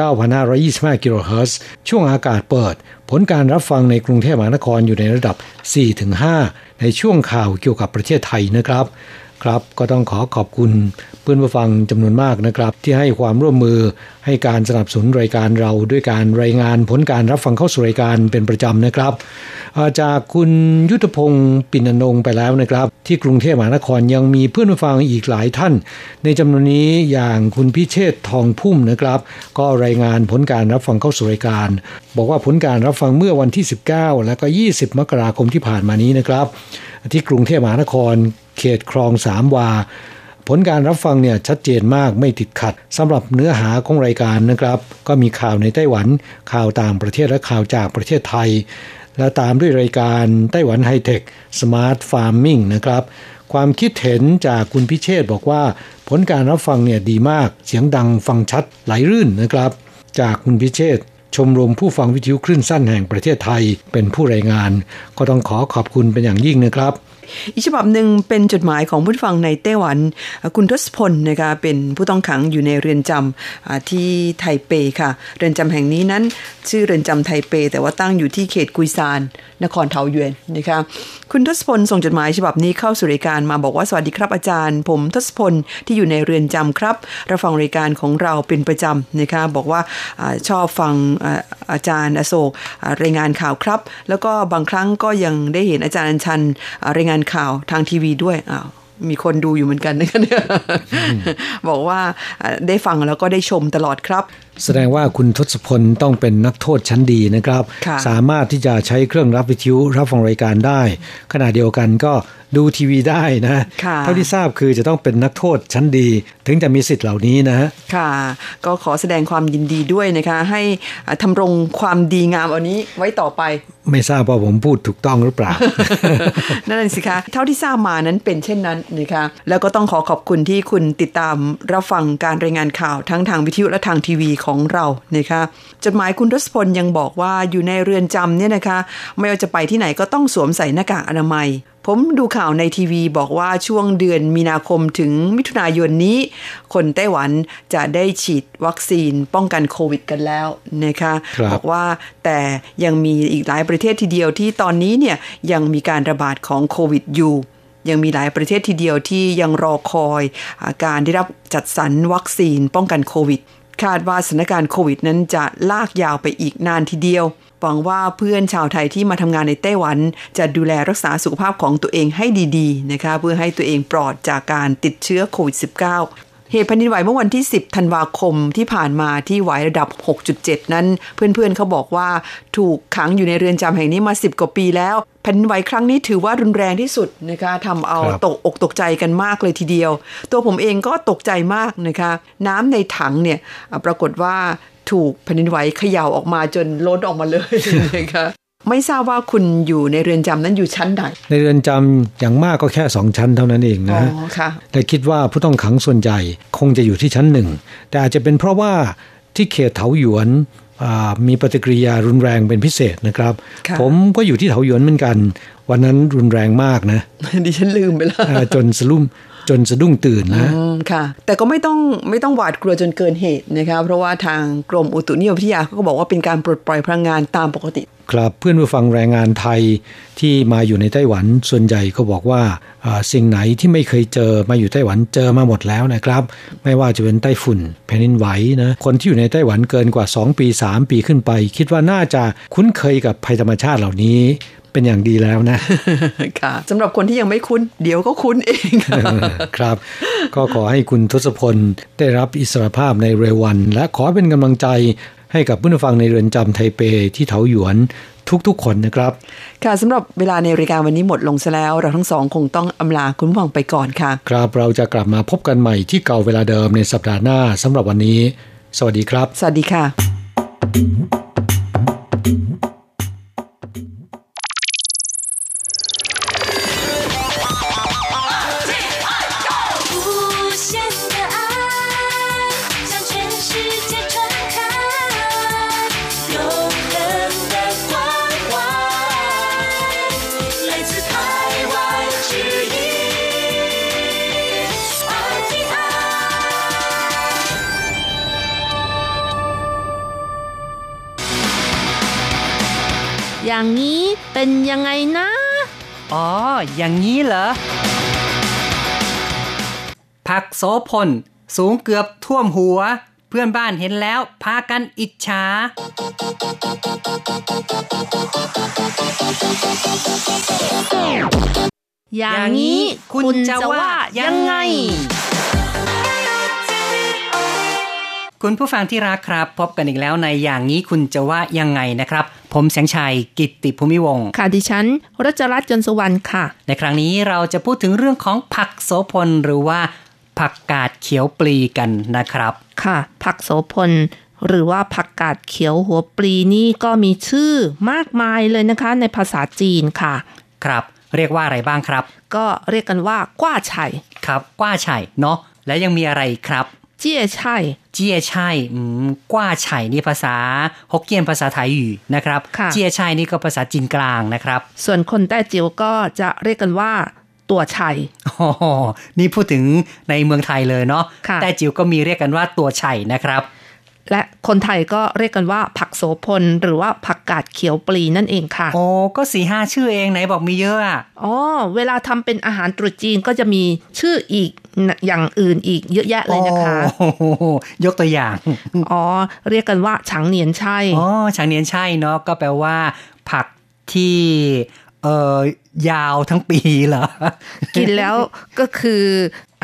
9,525 กิโลเฮิรตซ์ ช่วงอากาศเปิด ผลการรับฟังในกรุงเทพมหานครอยู่ในระดับ 4-5 ในช่วงข่าวเกี่ยวกับประเทศไทยนะครับ ครับก็ต้องขอขอบคุณเพื่อนผู้ฟังจำนวนมากนะครับ ที่ให้ความร่วมมือให้การสนับสนุนรายการเราด้วยการรายงานผลการรับฟังเข้าสู่รายการเป็นประจำนะครับจากคุณยุทธพงศ์ปินนงไปแล้วนะครับ ที่กรุงเทพมหานครยังมีเพื่อนผู้ฟังอีกหลายท่าน ในจำนวนนี้อย่างคุณพิเชษทองพุ่มนะครับ ก็รายงานผลการรับฟังเข้าสู่รายการ บอกว่าผลการรับฟังเมื่อวันที่ 19 และก็ 20 มกราคมที่ผ่านมานี้นะครับ ที่กรุงเทพมหานคร เขตคลองสามวา ผลการรับฟังเนี่ยชัดเจนมากไม่ติดขัดสำหรับเนื้อหาของรายการนะครับ ก็มีข่าวในไต้หวัน ข่าวต่างประเทศและข่าวจากประเทศไทย และตามด้วยรายการไต้หวัน hi-tech smart farming นะครับความคิดเห็นจากคุณพิเชษบอกว่า ผลการรับฟังเนี่ยดีมาก เสียงดังฟังชัดไหลรื่นนะครับ จากคุณพิเชษ ชมรมผู้ฟังวิทยุคลื่นสั้นแห่งประเทศไทยเป็นผู้รายงาน ก็ต้องขอขอบคุณเป็นอย่างยิ่งนะครับ อีกฉบับหนึ่งเป็นจดหมายของผู้ฟังในไต้หวัน คุณทศพลนะคะเป็นผู้ต้องขังอยู่ในเรือนจำที่ไทเปค่ะ เรือนจำแห่งนี้นั้น ชื่อเรือนจำไทเป แต่ว่าตั้งอยู่ที่เขตกุยซาน นครเทาเยวนนะคะคุณทศพลส่งจดหมายฉบับนี้เข้าสู่รายการมาบอกว่าสวัสดีครับอาจารย์ ผมทศพลที่อยู่ในเรือนจำครับรับฟังรายการของเราเป็นประจำนะคะบอกว่าอชอบฟังอาจารย์อโศกรายงานข่าวครับ แล้วก็บางครั้งก็ยังได้เห็นอาจารย์อัญชันรายงานข่าวทางทีวีด้วยอ้าวมีคนดูอยู่เหมือนกันนะคะเนี่ยบอกว่าได้ฟังแล้วก็ได้ชมตลอดครับ แสดงว่าคุณทศพลต้องเป็นนักโทษชั้นดีนะครับ สามารถที่จะใช้เครื่องรับวิทยุรับฟังรายการได้ ขณะเดียวกันก็ดูทีวีได้นะ เท่าที่ทราบคือจะต้องเป็นนักโทษชั้นดี ถึงจะมีสิทธิ์เหล่านี้นะค่ะ ก็ขอแสดงความยินดีด้วยนะคะ ให้ทำรงความดีงามอันนี้ไว้ต่อไป ไม่ทราบว่าผมพูดถูกต้องหรือเปล่า นั่นสิคะ เท่าที่ทราบมานั้นเป็นเช่นนั้นนะคะ แล้วก็ต้องขอขอบคุณที่คุณติดตามรับฟังการรายงานข่าวทั้งทางวิทยุและทางทีวีของเรานะคะจดหมายคุณทศพลยังบอกว่าอยู่ในเรือนจำเนี่ยนะคะ ไม่ว่าจะไปที่ไหนก็ต้องสวมใส่หน้ากากอนามัย ผมดูข่าวในทีวีบอกว่าช่วงเดือนมีนาคมถึงมิถุนายนนี้ คนไต้หวันจะได้ฉีดวัคซีนป้องกันโควิดกันแล้วนะคะบบอกว่าแต่ยังมีอีกหลายประเทศทีเดียวที่ตอนนี้เนี่ยยังมีการระบาดของโควิดอยู่ยังมีหลายประเทศทีเดียวที่ยังรอคอยอาการได้รับจัดสรรวัคซีนป้องกันโควิด คาดว่าสถานการณ์โควิดนั้นจะลากยาวไปอีกนานทีเดียวหวังว่าเพื่อนชาวไทยที่มาทำงานในไต้หวัน จะดูแลรักษาสุขภาพของตัวเองให้ดีๆนะคะเพื่อให้ตัวเองปลอดจากการติดเชื้อโควิด -19 เหตุแผ่นดินไหวเมื่อวันที่ 10 ธันวาคมที่ผ่านมาที่ไหวระดับ 6.7 นั้น เพื่อนๆเขาบอกว่าถูกขังอยู่ในเรือนจำแห่งนี้มา 10 กว่าปีแล้วแผ่นดินไหวครั้งนี้ถือว่ารุนแรงที่สุดนะคะทำเอาตกอกตกใจกันมากเลยทีเดียว ตัวผมเองก็ตกใจมากนะคะ น้ำในถังเนี่ยปรากฏว่าถูกแผ่นดินไหวเขย่าออกมาจนล้นออกมาเลยนะคะ ไม่ทราบว่าคุณอยู่ในเรือนจำนั้นอยู่ชั้นไหนในเรือนจำอย่างมากก็แค่สองชั้นเท่านั้นเองนะอ๋อค่ะแต่คิดว่าผู้ต้องขังส่วนใหญ่คงจะอยู่ที่ชั้นหนึ่งแต่อาจจะเป็นเพราะว่าที่เขตเถาหยวนมีปฏิกิริยารุนแรงเป็นพิเศษนะครับ ผมก็อยู่ที่เถาหยวนเหมือนกัน วันนั้นรุนแรงมากนะดิฉันลืมไปแล้วจนสลุ่ม จนสะดุ้งตื่นนะค่ะ แต่ก็ไม่ต้องไม่ต้องหวาดกลัวจนเกินเหตุนะคะเพราะว่าทางกรมอุตุนิยมวิทยาเขาก็บอกว่าเป็นการปลดปล่อยพลังงานตามปกติ ครับเพื่อนผู้ฟังแรงงานไทยที่มาอยู่ในไต้หวันส่วนใหญ่ก็บอกว่าสิ่งไหนที่ไม่เคยเจอมาอยู่ไต้หวันเจอมาหมดแล้วนะครับ ไม่ว่าจะเป็นไต้ฝุ่นแผ่นดินไหวนะคนที่อยู่ในไต้หวันเกินกว่า 2 ปี 3 ปีขึ้นไป คิดว่าน่าจะคุ้นเคยกับภัยธรรมชาติเหล่านี้ เป็นอย่างดีแล้วนะ ค่ะสำหรับคนที่ยังไม่คุ้น เดี๋ยวก็คุ้นเองครับ ก็ขอให้คุณทศพลได้รับอิสรภาพในเร็ววัน และขอเป็นกำลังใจให้กับผู้ฟังในเรือนจำไทเปที่เถาหยวนทุกๆคนนะครับ ค่ะสำหรับเวลาในรายการวันนี้หมดลงซะแล้ว เราทั้งสองคงต้องอำลาคุณฟังไปก่อนค่ะ ครับเราจะกลับมาพบกันใหม่ที่เก่าเวลาเดิมในสัปดาห์หน้าสำหรับวันนี้ สวัสดีครับ สวัสดีค่ะ เป็นยังไงนะ อ๋อ อย่างนี้เหรอ ผักโสพล สูงเกือบท่วมหัว เพื่อนบ้านเห็นแล้วพากันอิจฉา อย่างนี้คุณจะว่ายังไง คุณผู้ฟังที่รักครับ พบกันอีกแล้วในอย่างนี้คุณจะว่ายังไงนะครับ ผมแสงชัยกิตติภูมิวงค่ะดิฉันรัชรัตน์จนสวรรค์ค่ะ ในครั้งนี้เราจะพูดถึงเรื่องของผักโสพลหรือว่า ผักกาดเขียวปลีกันนะครับ ค่ะ ผักโสพลหรือว่าผักกาดเขียวหัวปลีนี่ก็มีชื่อมากมายเลยนะคะ ในภาษาจีนค่ะ ครับ เรียกว่าอะไรบ้างครับ ก็เรียกกันว่ากว้าไฉครับกว้าไฉเนาะและยังมีอะไรครับ เจียไช่เจียไช่กว้าไฉนี่ภาษาฮกเกี้ยนภาษาไทยอยู่นะครับเจียไช่นี่ก็ภาษาจีนกลางนะครับ ส่วนคนใต้จิ๋วก็จะเรียกกันว่าตัวไช่อ๋อนี่พูดถึงในเมืองไทยเลยเนาะแต่จิ๋วก็มีเรียกกันว่าตัวไช่นะครับ และคนไทยก็เรียกกันว่าผักโสพล หรือว่าผักกาดเขียวปลีนั่นเองค่ะ โอ้ก็สี่ห้าชื่อเองไหนบอกมีเยอะอะอ๋อเวลาทำเป็นอาหารตรุษจีนก็จะมีชื่ออีกอย่างอื่นอีกเยอะแยะเลยนะคะ ยกตัวอย่าง อ๋อ เรียกกันว่าฉางเนียนใช่ อ๋อฉางเนียนใช่เนาะก็แปลว่า ผักที่เอ่อยาวทั้งปีเหรอ กินแล้วก็คือ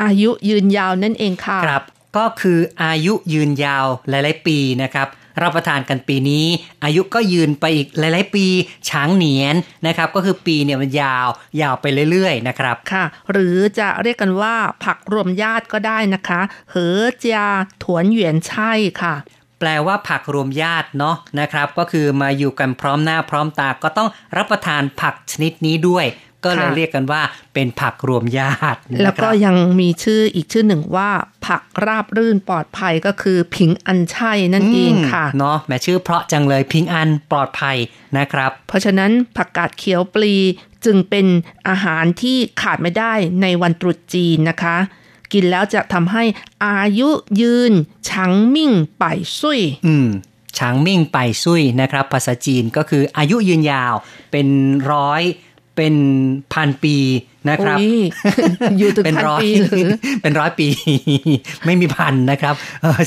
อายุยืนยาวนั่นเองค่ะครับ ก็คืออายุยืนยาวหลาย ๆ ปีนะครับรับประทานกันปีนี้ อายุก็ยืนไปอีกหลาย ๆ ปีช้างเหนียนนะครับก็คือปีเนี่ยมันยาวยาวไปเรื่อย ๆ นะครับค่ะ หรือจะเรียกกันว่าผักรวมญาติก็ได้นะคะเหอเจียถวนเหวียนใช่ค่ะแปลว่าผักรวมญาติเนาะนะครับ ก็คือมาอยู่กันพร้อมหน้าพร้อมตาก็ต้องรับประทานผักชนิดนี้ด้วย ก็เลยเรียกกันว่าเป็นผักรวมญาติ แล้วก็ยังมีชื่ออีกชื่อหนึ่งว่าผักราบรื่นปลอดภัยก็คือพิงอันชัยนั่นเองค่ะเนาะแม่ชื่อเพราะจังเลยพิงอันปลอดภัยนะครับ เพราะฉะนั้นผักกาดเขียวปลีจึงเป็นอาหารที่ขาดไม่ได้ในวันตรุษจีนนะคะ กินแล้วจะทำให้อายุยืนชังมิ่งไปซุยอืมฉางมิ่งไปซุยนะครับ ภาษาจีนก็คืออายุยืนยาวเป็นร้อย เป็นพันปีนะครับอยู่ถึงพันปีหรือเป็นร้อยปี ไม่มีพันนะครับ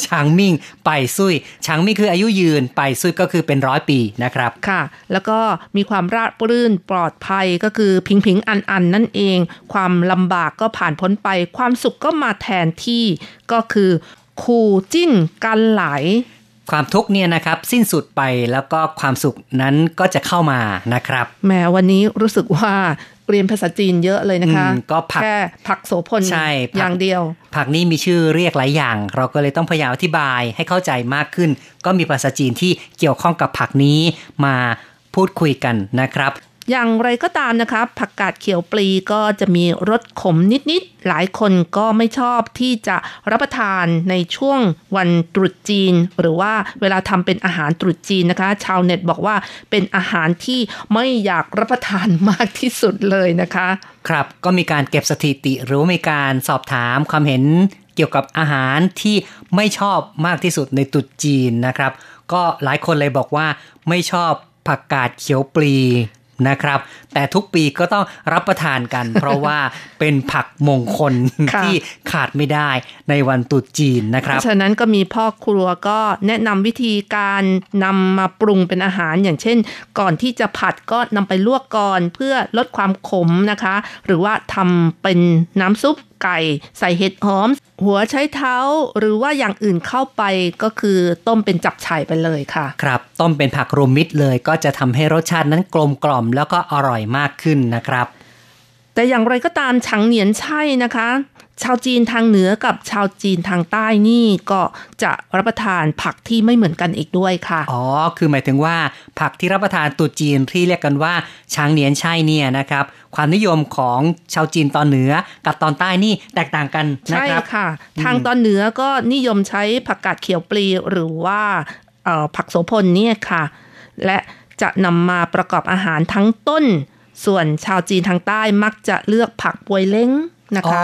ช้างมิ่งไปซุยช้างมิ่งคืออายุยืนไปซุยก็คือเป็นร้อยปีนะครับค่ะ แล้วก็มีความราบรื่นปลอดภัยก็คือพิงพิงอันอันนั่นเอง ความลำบากก็ผ่านพ้นไป ความสุขก็มาแทนที่ก็คือคูจิ้นกันไหล ความทุกข์เนี่ยนะครับสิ้นสุดไปแล้วก็ความสุขนั้นก็จะเข้ามานะครับแม้วันนี้รู้สึกว่าเรียนภาษาจีนเยอะเลยนะคะ ก็ผักแค่ผักโสพลใช่อย่างเดียว ผักนี้มีชื่อเรียกหลายอย่าง เราก็เลยต้องพยายามอธิบายให้เข้าใจมากขึ้น ก็มีภาษาจีนที่เกี่ยวข้องกับผักนี้มาพูดคุยกันนะครับ อย่างไรก็ตามนะคะผักกาดเขียวปลีก็จะมีรสขมนิดๆ หลายคนก็ไม่ชอบที่จะรับประทานในช่วงวันตรุษจีน หรือว่าเวลาทำเป็นอาหารตรุษจีนนะคะ ชาวเน็ตบอกว่าเป็นอาหารที่ไม่อยากรับประทานมากที่สุดเลยนะคะ ครับก็มีการเก็บสถิติหรือมีการสอบถามความเห็นเกี่ยวกับอาหารที่ไม่ชอบมากที่สุดในตรุษจีนนะครับ ก็หลายคนเลยบอกว่าไม่ชอบผักกาดเขียวปลี นะครับ แต่ทุกปีก็ต้องรับประทานกัน เพราะว่าเป็นผักมงคลค่ะที่ขาดไม่ได้ในวันตรุษจีนนะครับฉะนั้นก็มีพ่อครัวก็แนะนำวิธีการนำมาปรุงเป็นอาหารอย่างเช่น ก่อนที่จะผัดก็นำไปลวกก่อนเพื่อลดความขมนะคะ หรือว่าทำเป็นน้ำซุป ไก่ ใส่เห็ดหอม หัวใช้เท้า หรือว่าอย่างอื่นเข้าไปก็คือต้มเป็นจับฉ่ายไปเลยค่ะ ครับ ต้มเป็นผักรวมมิตรเลย ก็จะทำให้รสชาตินั้นกลมกล่อมแล้วก็อร่อยมากขึ้นนะครับ แต่อย่างไรก็ตามฉังเหนียนใช่นะคะ ชาวจีนทางเหนือกับชาวจีนทางใต้นี่ก็จะรับประทานผักที่ไม่เหมือนกันอีกด้วยค่ะ อ๋อ คือหมายถึงว่าผักที่รับประทานตรุษจีนที่เรียกกันว่าช้างเหนียนใช่เนี่ยนะครับ ความนิยมของชาวจีนตอนเหนือกับตอนใต้นี่แตกต่างกันนะใช่ครับค่ะ ทางตอนเหนือก็นิยมใช้ผักกาดเขียวปลีหรือว่าเอ่อผักโสพลเนี่ยค่ะ และจะนำมาประกอบอาหารทั้งต้น ส่วนชาวจีนทางใต้มักจะเลือกผักปวยเล้ง นะอ๋อคะ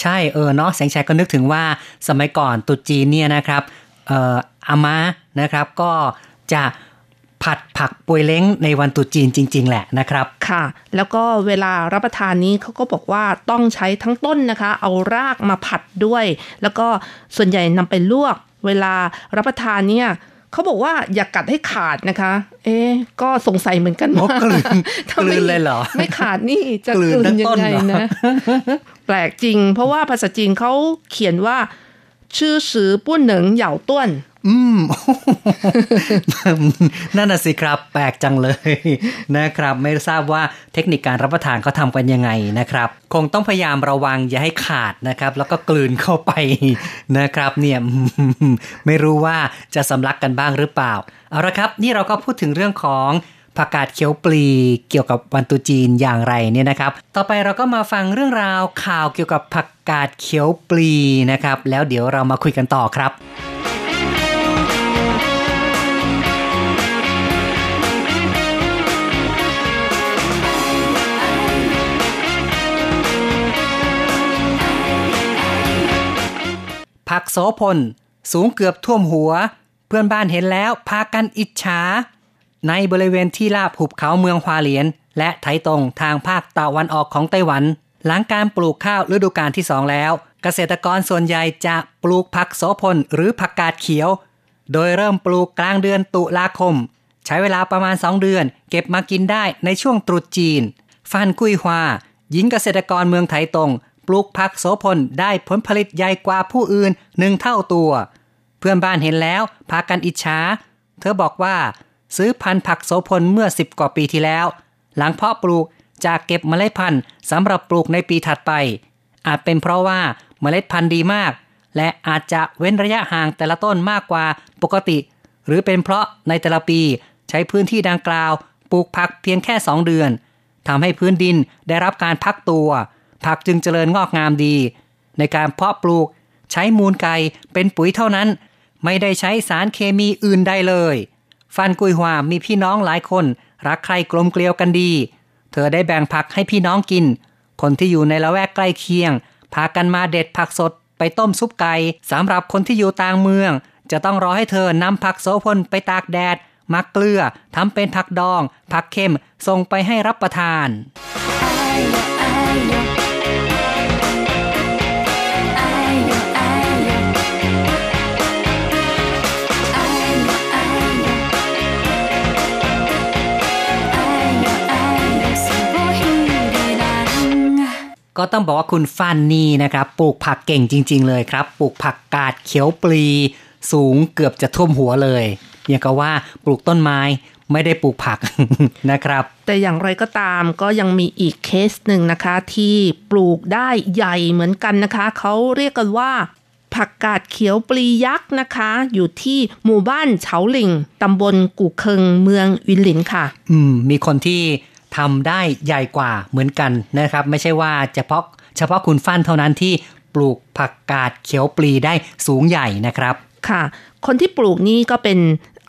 ใช่เออเนาะแสงชัยก็นึกถึงว่าสมัยก่อนตรุษจีนเนี่ยนะครับเอ่ออาม่านะครับก็จะผัดผักปวยเล้งในวันตรุษจีนจริง ๆ แหละนะครับ ค่ะ แล้วก็เวลารับประทานนี้เขาก็บอกว่าต้องใช้ทั้งต้นนะคะ เอารากมาผัดด้วย แล้วก็ส่วนใหญ่นำไปลวก เวลารับประทานเนี่ย เขาบอกว่าอย่ากกัดให้ขาดนะคะ เอ๊ะก็สงสัยเหมือนกันโอ้ว่ากลืนถ้าไม่กลืนเลยเหรอ ไม่ขาดนี่จะกลืกนลืทั้นงยัต้งนไงเหรอนะ แปลกจริง เพราะว่าภาษาจีนเขาเขียนว่าชื่อสือปุ้นเหนิงเหย่าต้วน อืม นั่นน่ะสิครับ แปลกจังเลยนะครับ ไม่ทราบว่าเทคนิคการรับประทานเขาทำกันยังไงนะครับ คงต้องพยายามระวังอย่าให้ขาดนะครับ แล้วก็กลืนเข้าไปนะครับ เนี่ยไม่รู้ว่าจะสำลักกันบ้างหรือเปล่า เอาละครับ นี่เราก็พูดถึงเรื่องของผักกาดเขียวปลีเกี่ยวกับวันตุจีนอย่างไรเนี่ยนะครับ ต่อไปเราก็มาฟังเรื่องราวข่าวเกี่ยวกับผักกาดเขียวปลีนะครับ แล้วเดี๋ยวเรามาคุยกันต่อครับ ผักโสพล สูงเกือบท่วมหัว เพื่อนบ้านเห็นแล้วพากันอิจฉา ในบริเวณที่ราบหุบเขาเมืองฮวาเหลียน และไถตรงทางภาคตะวันออกของไต้หวัน หลังการปลูกข้าวฤดูกาลที่สองแล้ว เกษตรกรส่วนใหญ่จะปลูกผักโสพลหรือผักกาดเขียว โดยเริ่มปลูกกลางเดือนตุลาคม ใช้เวลาประมาณ 2 เดือน เก็บมากินได้ในช่วงตรุษจีน ฟันกุยฮวาหญิงเกษตรกรเมืองไถตรง ลูกผักโสพลได้ผลผลิตใหญ่กว่าผู้อื่นหนึ่งเท่าตัว เพื่อนบ้านเห็นแล้วพากันอิจฉา เธอบอกว่า ซื้อพันธุ์ผักโสพลเมื่อ10กว่าปีที่แล้ว หลังเพาะปลูกจะเก็บเมล็ดพันธุ์สำหรับปลูกในปีถัดไป อาจเป็นเพราะว่าเมล็ดพันธุ์ดีมาก และอาจจะเว้นระยะห่างแต่ละต้นมากกว่าปกติ หรือเป็นเพราะในแต่ละปีใช้พื้นที่ดังกล่าว ปลูกผักเพียงแค่ 2 เดือนทำให้พื้นดินได้รับการพักตัว ผักจึงเจริญงอกงามดี ในการเพาะปลูกใช้มูลไก่เป็นปุ๋ยเท่านั้น ไม่ได้ใช้สารเคมีอื่นใดเลย ฟันกุยหวามีพี่น้องหลายคน รักใครกลมเกลียวกันดี เธอได้แบ่งผักให้พี่น้องกิน คนที่อยู่ในละแวกใกล้เคียง พากันมาเด็ดผักสดไปต้มซุปไก่สำหรับคนที่อยู่ต่างเมือง จะต้องรอให้เธอนำผักโสพลไปตากแดดมักเกลือทำเป็นผักดอง ผักเค็มส่งไปให้รับประทาน ก็ต้องบอกว่าคุณฟันนี่นะครับปลูกผักเก่งจริง ๆ เลยครับ ปลูกผักกาดเขียวปลี สูงเกือบจะท่วมหัวเลยอย่างกับว่าปลูกต้นไม้ไม่ได้ปลูกผักนะครับ แต่อย่างไรก็ตามก็ยังมีอีกเคสหนึ่งนะคะ ที่ปลูกได้ใหญ่เหมือนกันนะคะ เขาเรียกกันว่า ผักกาดเขียวปลียักษ์นะคะ อยู่ที่หมู่บ้านเฉาหลิงตำบลกู่เคิงเมืองวินหลินค่ะ อืม มีคนที่ ทำได้ใหญ่กว่าเหมือนกันนะครับ ไม่ใช่ว่าเฉพาะเฉพาะคุณฟันเท่านั้นที่ปลูกผักกาดเขียวปลีได้สูงใหญ่นะครับ ค่ะ คนที่ปลูกนี่ก็เป็น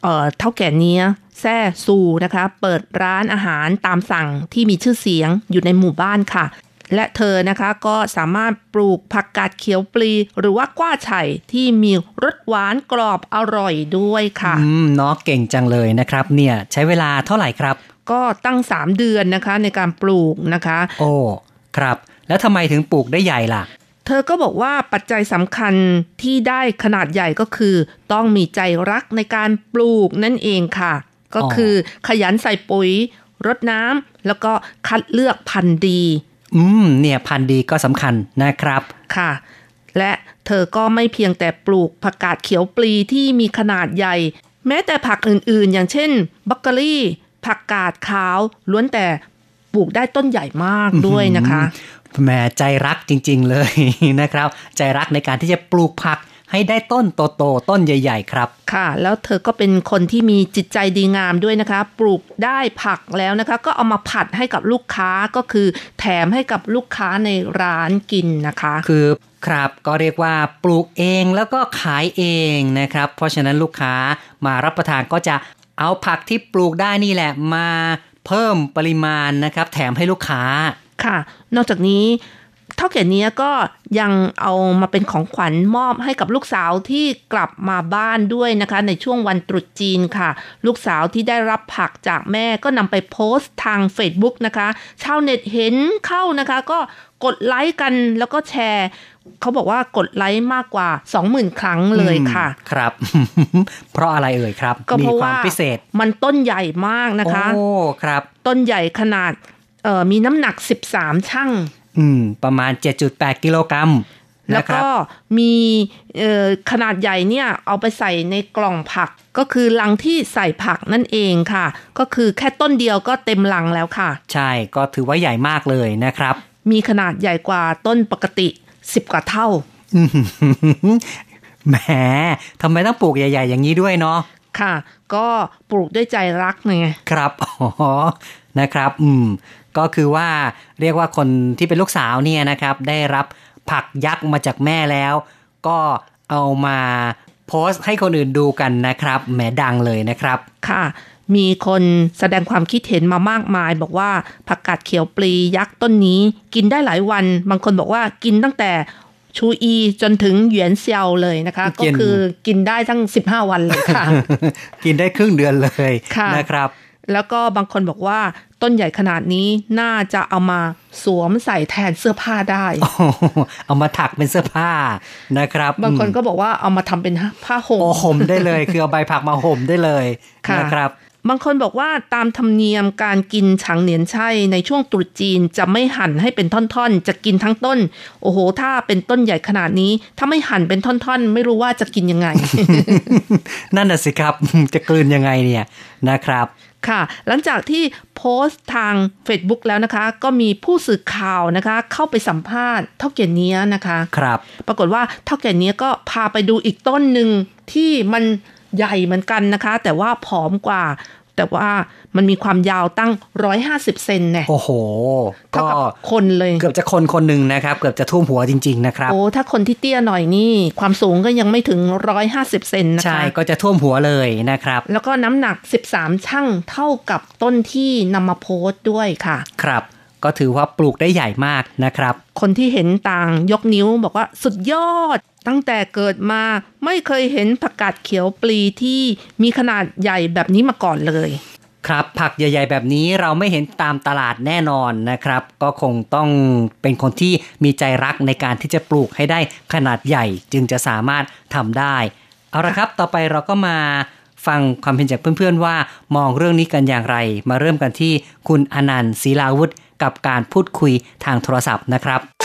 เอ่อเท่าแก่เนี้ยแซ่ซูนะคะเปิดร้านอาหารตามสั่งที่มีชื่อเสียงอยู่ในหมู่บ้านค่ะ และเธอนะคะก็สามารถปลูกผักกาดเขียวปลี หรือว่ากว้าไฉ่ที่มีรสหวานกรอบอร่อยด้วยค่ะ อืมเนาะเก่งจังเลยนะครับ เนี่ยใช้เวลาเท่าไหร่ครับ ก็ตั้ง 3 เดือนนะคะในการปลูกนะคะ โอ้ครับ แล้วทำไมถึงปลูกได้ใหญ่ล่ะ เธอก็บอกว่าปัจจัยสำคัญที่ได้ขนาดใหญ่ก็คือ ต้องมีใจรักในการปลูกนั่นเองค่ะ ก็คือขยันใส่ปุ๋ยรดน้ำแล้วก็คัดเลือกพันธุ์ดี อืม เนี่ยพันธุ์ดีก็สำคัญนะครับค่ะ และเธอก็ไม่เพียงแต่ปลูกผักกาดเขียวปลีที่มีขนาดใหญ่ แม้แต่ผักอื่นๆ อย่างเช่นบักเกอรี่ ผักกาดขาวล้วนแต่ปลูกได้ต้นใหญ่มากด้วยนะคะแหมใจรักจริง ๆ เลยนะครับ ใจรักในการที่จะปลูกผักให้ได้ต้นโตๆต้นใหญ่ ๆ ครับ ค่ะ แล้วเธอก็เป็นคนที่มีจิตใจดีงามด้วยนะคะ ปลูกได้ผักแล้วนะคะ ก็เอามาผัดให้กับลูกค้าก็คือ แถมให้กับลูกค้าในร้านกินนะคะ คือครับก็เรียกว่าปลูกเองแล้วก็ขายเองนะครับ เพราะฉะนั้นลูกค้ามารับประทานก็จะ เอาผักที่ปลูกได้นี่แหละมาเพิ่มปริมาณนะครับ แถมให้ลูกค้าค่ะ นอกจากนี้ เท่าแก่เนี้ยก็ยังเอามาเป็นของขวัญมอบให้กับลูกสาวที่กลับมาบ้านด้วยนะคะ ในช่วงวันตรุษจีนค่ะ ลูกสาวที่ได้รับผักจากแม่ก็นำไปโพสต์ทาง Facebook นะคะชาวเน็ตเห็นเข้านะคะ ก็กดไลค์กันแล้วก็แชร์เขาบอกว่ากดไลค์มากกว่า 20,000 ครั้งเลยค่ะอืมครับ เพราะอะไรเอ่ยครับ ก็มีเพราะควาว่ามพิเศษมันต้นใหญ่มากนะคะ โอ้ ครับ ต้นใหญ่ขนาดเอ่อมีน้ำหนัก 13ช่าง อืม ประมาณ 7.8 กิโลกรัมแล้วนะครัก็บมีเอ่อขนาดใหญ่เนี่ยเอาไปใส่ในกล่องผักก็คือลังที่ใส่ผักนั่นเองค่ะ ก็คือแค่ต้นเดียวก็เต็มลังแล้วค่ะ ใช่ก็ถือว่าใหญ่มากเลยนะครับ มีขนาดใหญ่กว่าต้นปกติ10กว่าเท่าอื้อหือแหมทำไมต้องปลูกใหญ่ ๆ อย่างนี้ด้วยเนาะค่ะ ก็ปลูกด้วยใจรักไงครับอ๋อ นะครับ อืม ก็คือว่าเรียกว่าคนที่เป็นลูกสาวเนี่ยนะครับ ได้รับผักยักษ์มาจากแม่แล้ว ก็เอามาโพสต์ให้คนอื่นดูกันนะครับ แหมดังเลยนะครับ ค่ะ มีคนแสดงความคิดเห็นมามากมาย บอกว่าผักกาดเขียวปลียักษ์ต้นนี้ กินได้หลายวัน บางคนบอกว่ากินตั้งแต่ชูอีจนถึงเหวียนเซียวเลยนะคะกิก็นคือกินได้ทั้ง 15 วันเลยค่ะ กินได้ครึ่งเดือนเลยค่ะนะครับ แล้วก็บางคนบอกว่าต้นใหญ่ขนาดนี้น่าจะเอามาสวมใส่แทนเสื้อผ้าได้โอ้โหเอามาถักเป็นเสื้อผ้านะครับ บางคนอืมก็บอกว่าเอามาทำเป็นผ้าห่มโอ้ห่มได้เลย คือเอาใบผักมาห่มได้เลยค่ะนะครับ บางคนบอกว่าตามธรรมเนียมการกินฉางเหนียนไช่ในช่วงตรุษจีนจะไม่หั่นให้เป็นท่อนๆ จะกินทั้งต้น โอ้โห ถ้าเป็นต้นใหญ่ขนาดนี้ ถ้าไม่หั่นเป็นท่อนๆ ไม่รู้ว่าจะกินยังไง นั่นน่ะสิครับ จะกลืนยังไงเนี่ยนะครับ ค่ะ หลังจากที่โพสต์ทาง Facebook แล้วนะคะ ก็มีผู้สื่อข่าวนะคะ เข้าไปสัมภาษณ์เท่าแก่เนี้ยนะคะครับ ปรากฏว่าเท่าแก่เนี้ยก็พาไปดูอีกต้นหนึ่งที่มันใหญ่เหมือนกันนะคะ แต่ว่าผอมกว่า แต่ว่ามันมีความยาวตั้ง 150 เซนเนี่ยโอ้โหเท่าก็กับคนเลย เกือบจะคนคนหนึ่งนะครับ เกือบจะท่วมหัวจริง ๆ นะครับ โอ้ถ้าคนที่เตี้ยหน่อยนี่ ความสูงก็ยังไม่ถึง 150 เซนนะใช่คะก็จะท่วมหัวเลยนะครับ แล้วก็น้ำหนัก 13ช่างเท่ากับต้นที่นำมาโพสต์ด้วยค่ะ ครับก็ถือว่าปลูกได้ใหญ่มากนะครับ คนที่เห็นต่างยกนิ้วบอกว่าสุดยอด ตั้งแต่เกิดมาไม่เคยเห็นผักกาดเขียวปลีที่มีขนาดใหญ่แบบนี้มาก่อนเลย ครับผักใหญ่ ๆ แบบนี้เราไม่เห็นตามตลาดแน่นอนนะครับ ก็คงต้องเป็นคนที่มีใจรักในการที่จะปลูกให้ได้ขนาดใหญ่จึงจะสามารถทำได้ เอาละครับต่อไปเราก็มาฟังความเห็นจากเพื่อนๆว่ามองเรื่องนี้กันอย่างไร มาเริ่มกันที่คุณอนันต์ศรีลาวุธกับการพูดคุยทางโทรศัพท์นะครับ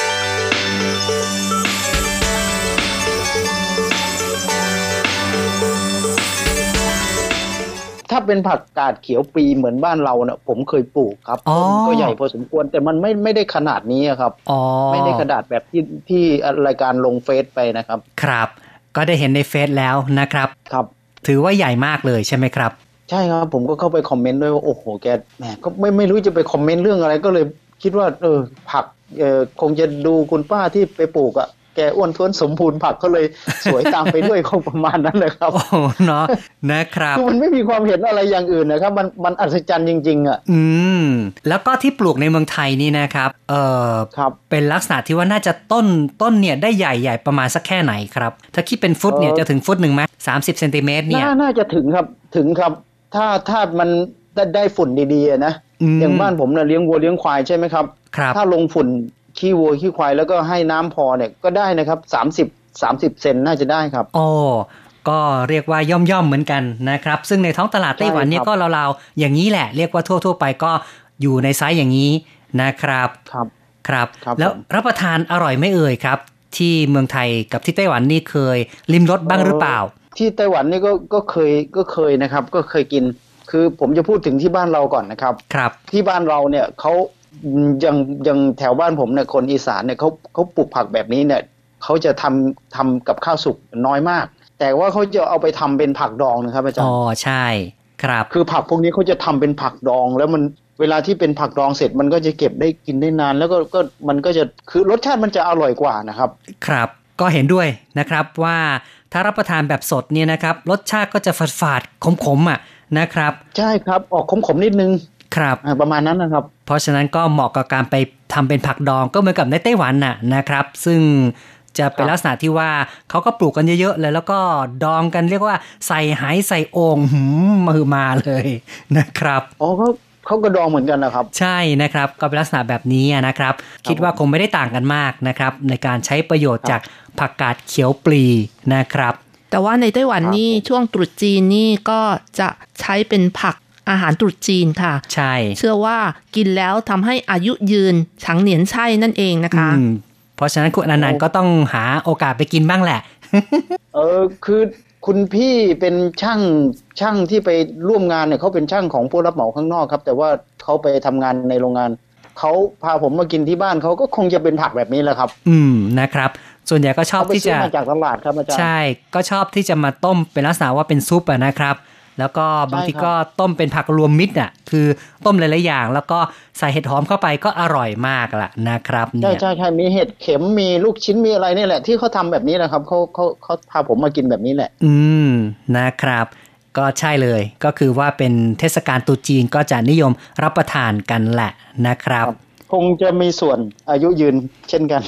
ถ้าเป็นผักกาดเขียวปีเหมือนบ้านเราเนะ่ะผมเคยปลูกครับอ๋อต้นก็ใหญ่พอสมควรแต่มันไม่ไม่ได้ขนาดนี้อะครับอ๋อไม่ได้ขนาดแบบที่ที่รายการลงเฟซไปนะครับ ครับ ก็ได้เห็นในเฟซแล้วนะครับครับ ถือว่าใหญ่มากเลยใช่ไหมครับ ใช่ครับ ผมก็เข้าไปคอมเมนต์ด้วยว่าโอ้โหแกแหมก็ไม่ไม่รู้จะไปคอมเมนต์เรื่องอะไรก็เลยคิดว่า เออผักเออคงจะดูคุณป้าที่ไปปลูกอะ่ะ แกอ้วนท้วนสมบูรณ์ผักก็เลยสวยตามไปด้วยคงประมาณนั้นเลยครับโอ้โหเนาะนะครับคือมันไม่มีความเห็นอะไรอย่างอื่นนะครับ มันมันอัศจรรย์จริง ๆ อะ อืม แล้วก็ที่ปลูกในเมืองไทยนี่นะครับ เออครับเป็นลักษณะที่ว่าน่าจะต้นต้นเนี่ยได้ใหญ่ใหญ่ประมาณสักแค่ไหนครับ ถ้าคิดเป็นฟุตเนี่ยเอ่อจะถึงฟุตหนึ่งไหมสามสิบเซนติเมตรเนี่ยน่าน่าจะถึงครับถึงครับ ถ้าถ้ามันได้ได้ฝุ่นดีๆนะอืมอย่างบ้านผมเนี่ยเลี้ยงวัวเลี้ยงควายใช่ไหมครับครับถ้าลงฝุ่น ขี้วัวขี้ควายแล้วก็ให้น้ำพอเนี่ยก็ได้นะครับสามสิบสามสิบเซนน่าจะได้ครับโอ้ก็เรียกว่าย่อมย่อมๆเหมือนกันนะครับ ซึ่งในท้องตลาดไต้หวันเนี่ยใช่คก็รับราวๆอย่างนี้แหละ เรียกว่าทั่ว ๆ ไปก็อยู่ในไซส์อย่างนี้นะครับครับครับครับแล้วผมรับประทานอร่อยไม่เอ่ยครับ ที่เมืองไทยกับที่ไต้หวันนี่เคย ลิมรสบ้างหรือเปล่า ที่ไต้หวันนี่ก็ก็เคยก็เคยนะครับ ก็เคยกิน คือผมจะพูดถึงที่บ้านเราก่อนนะครับ ครับที่บ้านเราเนี่ยเขา ยังยังแถวบ้านผมเนี่ยคนอีสานเนี่ยเขาเขาปลูกผักแบบนี้เนี่ยเขาจะทำทำกับข้าวสุกน้อยมาก แต่ว่าเขาจะเอาไปทำเป็นผักดองนะครับอาจารอ๋อย์ใช่ ครับ คือผักพวกนี้เขาจะทำเป็นผักดอง แล้วมันเวลาที่เป็นผักดองเสร็จมันก็จะเก็บได้กินได้นาน แล้วก็ก็มันก็จะคือรสชาติมันจะอร่อยกว่านะครับ ครับก็เห็นด้วยนะครับว่าถ้ารับประทานแบบสดเนี่ยนะครับ รสชาติก็จะฝาดฝาดๆขมๆอะนะครับ ใช่ครับออกขมๆนิดนึง ครับอ่าประมาณนั้นนะครับ เพราะฉะนั้นก็เหมาะกับการไปทำเป็นผักดองก็เหมือนกับในไต้หวันน่ะนะครับ ซึ่งจะเป็นครับลักษณะที่ว่าเขาก็ปลูกกันเยอะๆเลยแล้วก็ดองกันเรียกว่าใส่ไหใส่โอ่งหืมมือมาเลยนะครับอ๋อเขาเขาก็ดองเหมือนกันนะครับ ใช่นะครับก็เป็นลักษณะแบบนี้นะครับ คิดว่าคงไม่ได้ต่างกันมากนะครับ ในการใช้ประโยชน์ครับจากผักกาดเขียวปลีนะครับ แต่ว่าในไต้หวันครับนี่ช่วงตรุษจีนนี่ก็จะใช้เป็นผัก อาหารตรุษจีนค่ะ ใช่ เชื่อว่ากินแล้วทำให้อายุยืนฉังเหนียนใช่นั่นเองนะคะอืมเพราะฉะนั้นคุณอนันต์ก็ต้องหาโอกาสไปกินบ้างแหละ เออคือคุณพี่เป็นช่างช่างที่ไปร่วมงานเนี่ยเขาเป็นช่างของผู้รับเหมาข้างนอกครับ แต่ว่าเขาไปทำงานในโรงงานเขาพาผมมากินที่บ้านเขาก็คงจะเป็นผักแบบนี้แหละครับ อืมนะครับ ส่วนใหญ่ก็ชอบเขาไปที่ซื้อจะมาจากตลาดครับอาจารย์ใช่ ก็ชอบที่จะมาต้มเป็นลักษณะว่าเป็นซุปอะนะครับ แล้วก็บางทีใช่ครับก็ต้มเป็นผักรวมมิตรอะคือต้มหลายๆอย่าง แล้วก็ใส่เห็ดหอมเข้าไปก็อร่อยมากละนะครับใช่เนี่ยใช่ใช่มีเห็ดเข็มมีลูกชิ้นมีอะไรนี่แหละ ที่เขาทำแบบนี้นะครับเขาเขาเขาพาผมมากินแบบนี้แหละ อืมนะครับก็ใช่เลยก็คือว่าเป็นเทศกาลตรุษจีนก็จะนิยมรับประทานกันแหละนะครับ คงจะมีส่วนอายุยืนเช่นกัน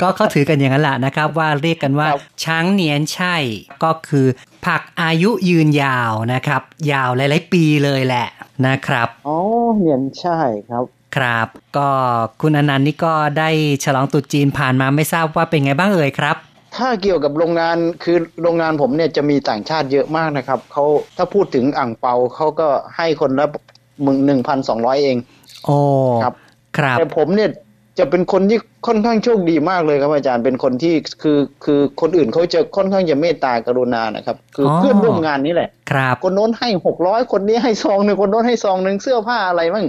ก็เขาถือกันอย่างนั้นแหละนะครับ ว่าเรียกกันว่าครับช้างเนียนใช่ก็คือผักอายุยืนยาวนะครับ ยาวหลายๆปีเลยแหละนะครับอ๋อเหนียนใช่ครับครับ ก็คุณอนันต์นี่ก็ได้ฉลองตรุษจีนผ่านมาไม่ทราบว่าเป็นไงบ้างเอ่ยครับ ถ้าเกี่ยวกับโรงงานคือโรงงานผมเนี่ยจะมีต่างชาติเยอะมากนะครับเขาถ้าพูดถึงอ่างเปาเขาก็ให้คนละ มึงหนึ่งพันสองร้อยเองโอ้ครับ ครับ แต่ผมเนี่ยจะเป็นคนที่ค่อนข้างโชคดีมากเลยครับอาจารย์เป็นคนที่คือคือคนอื่นเขาจะค่อนข้างจะเมตตากรุณานะครับ คือออเพื่อนร่วมงานนี่แหละ ครับ คนโน้นให้หกร้อยคนนี้ให้ซองหนึ่งคนโน้นให้ซองหนึ่งเสื้อผ้าอะไรมั่ง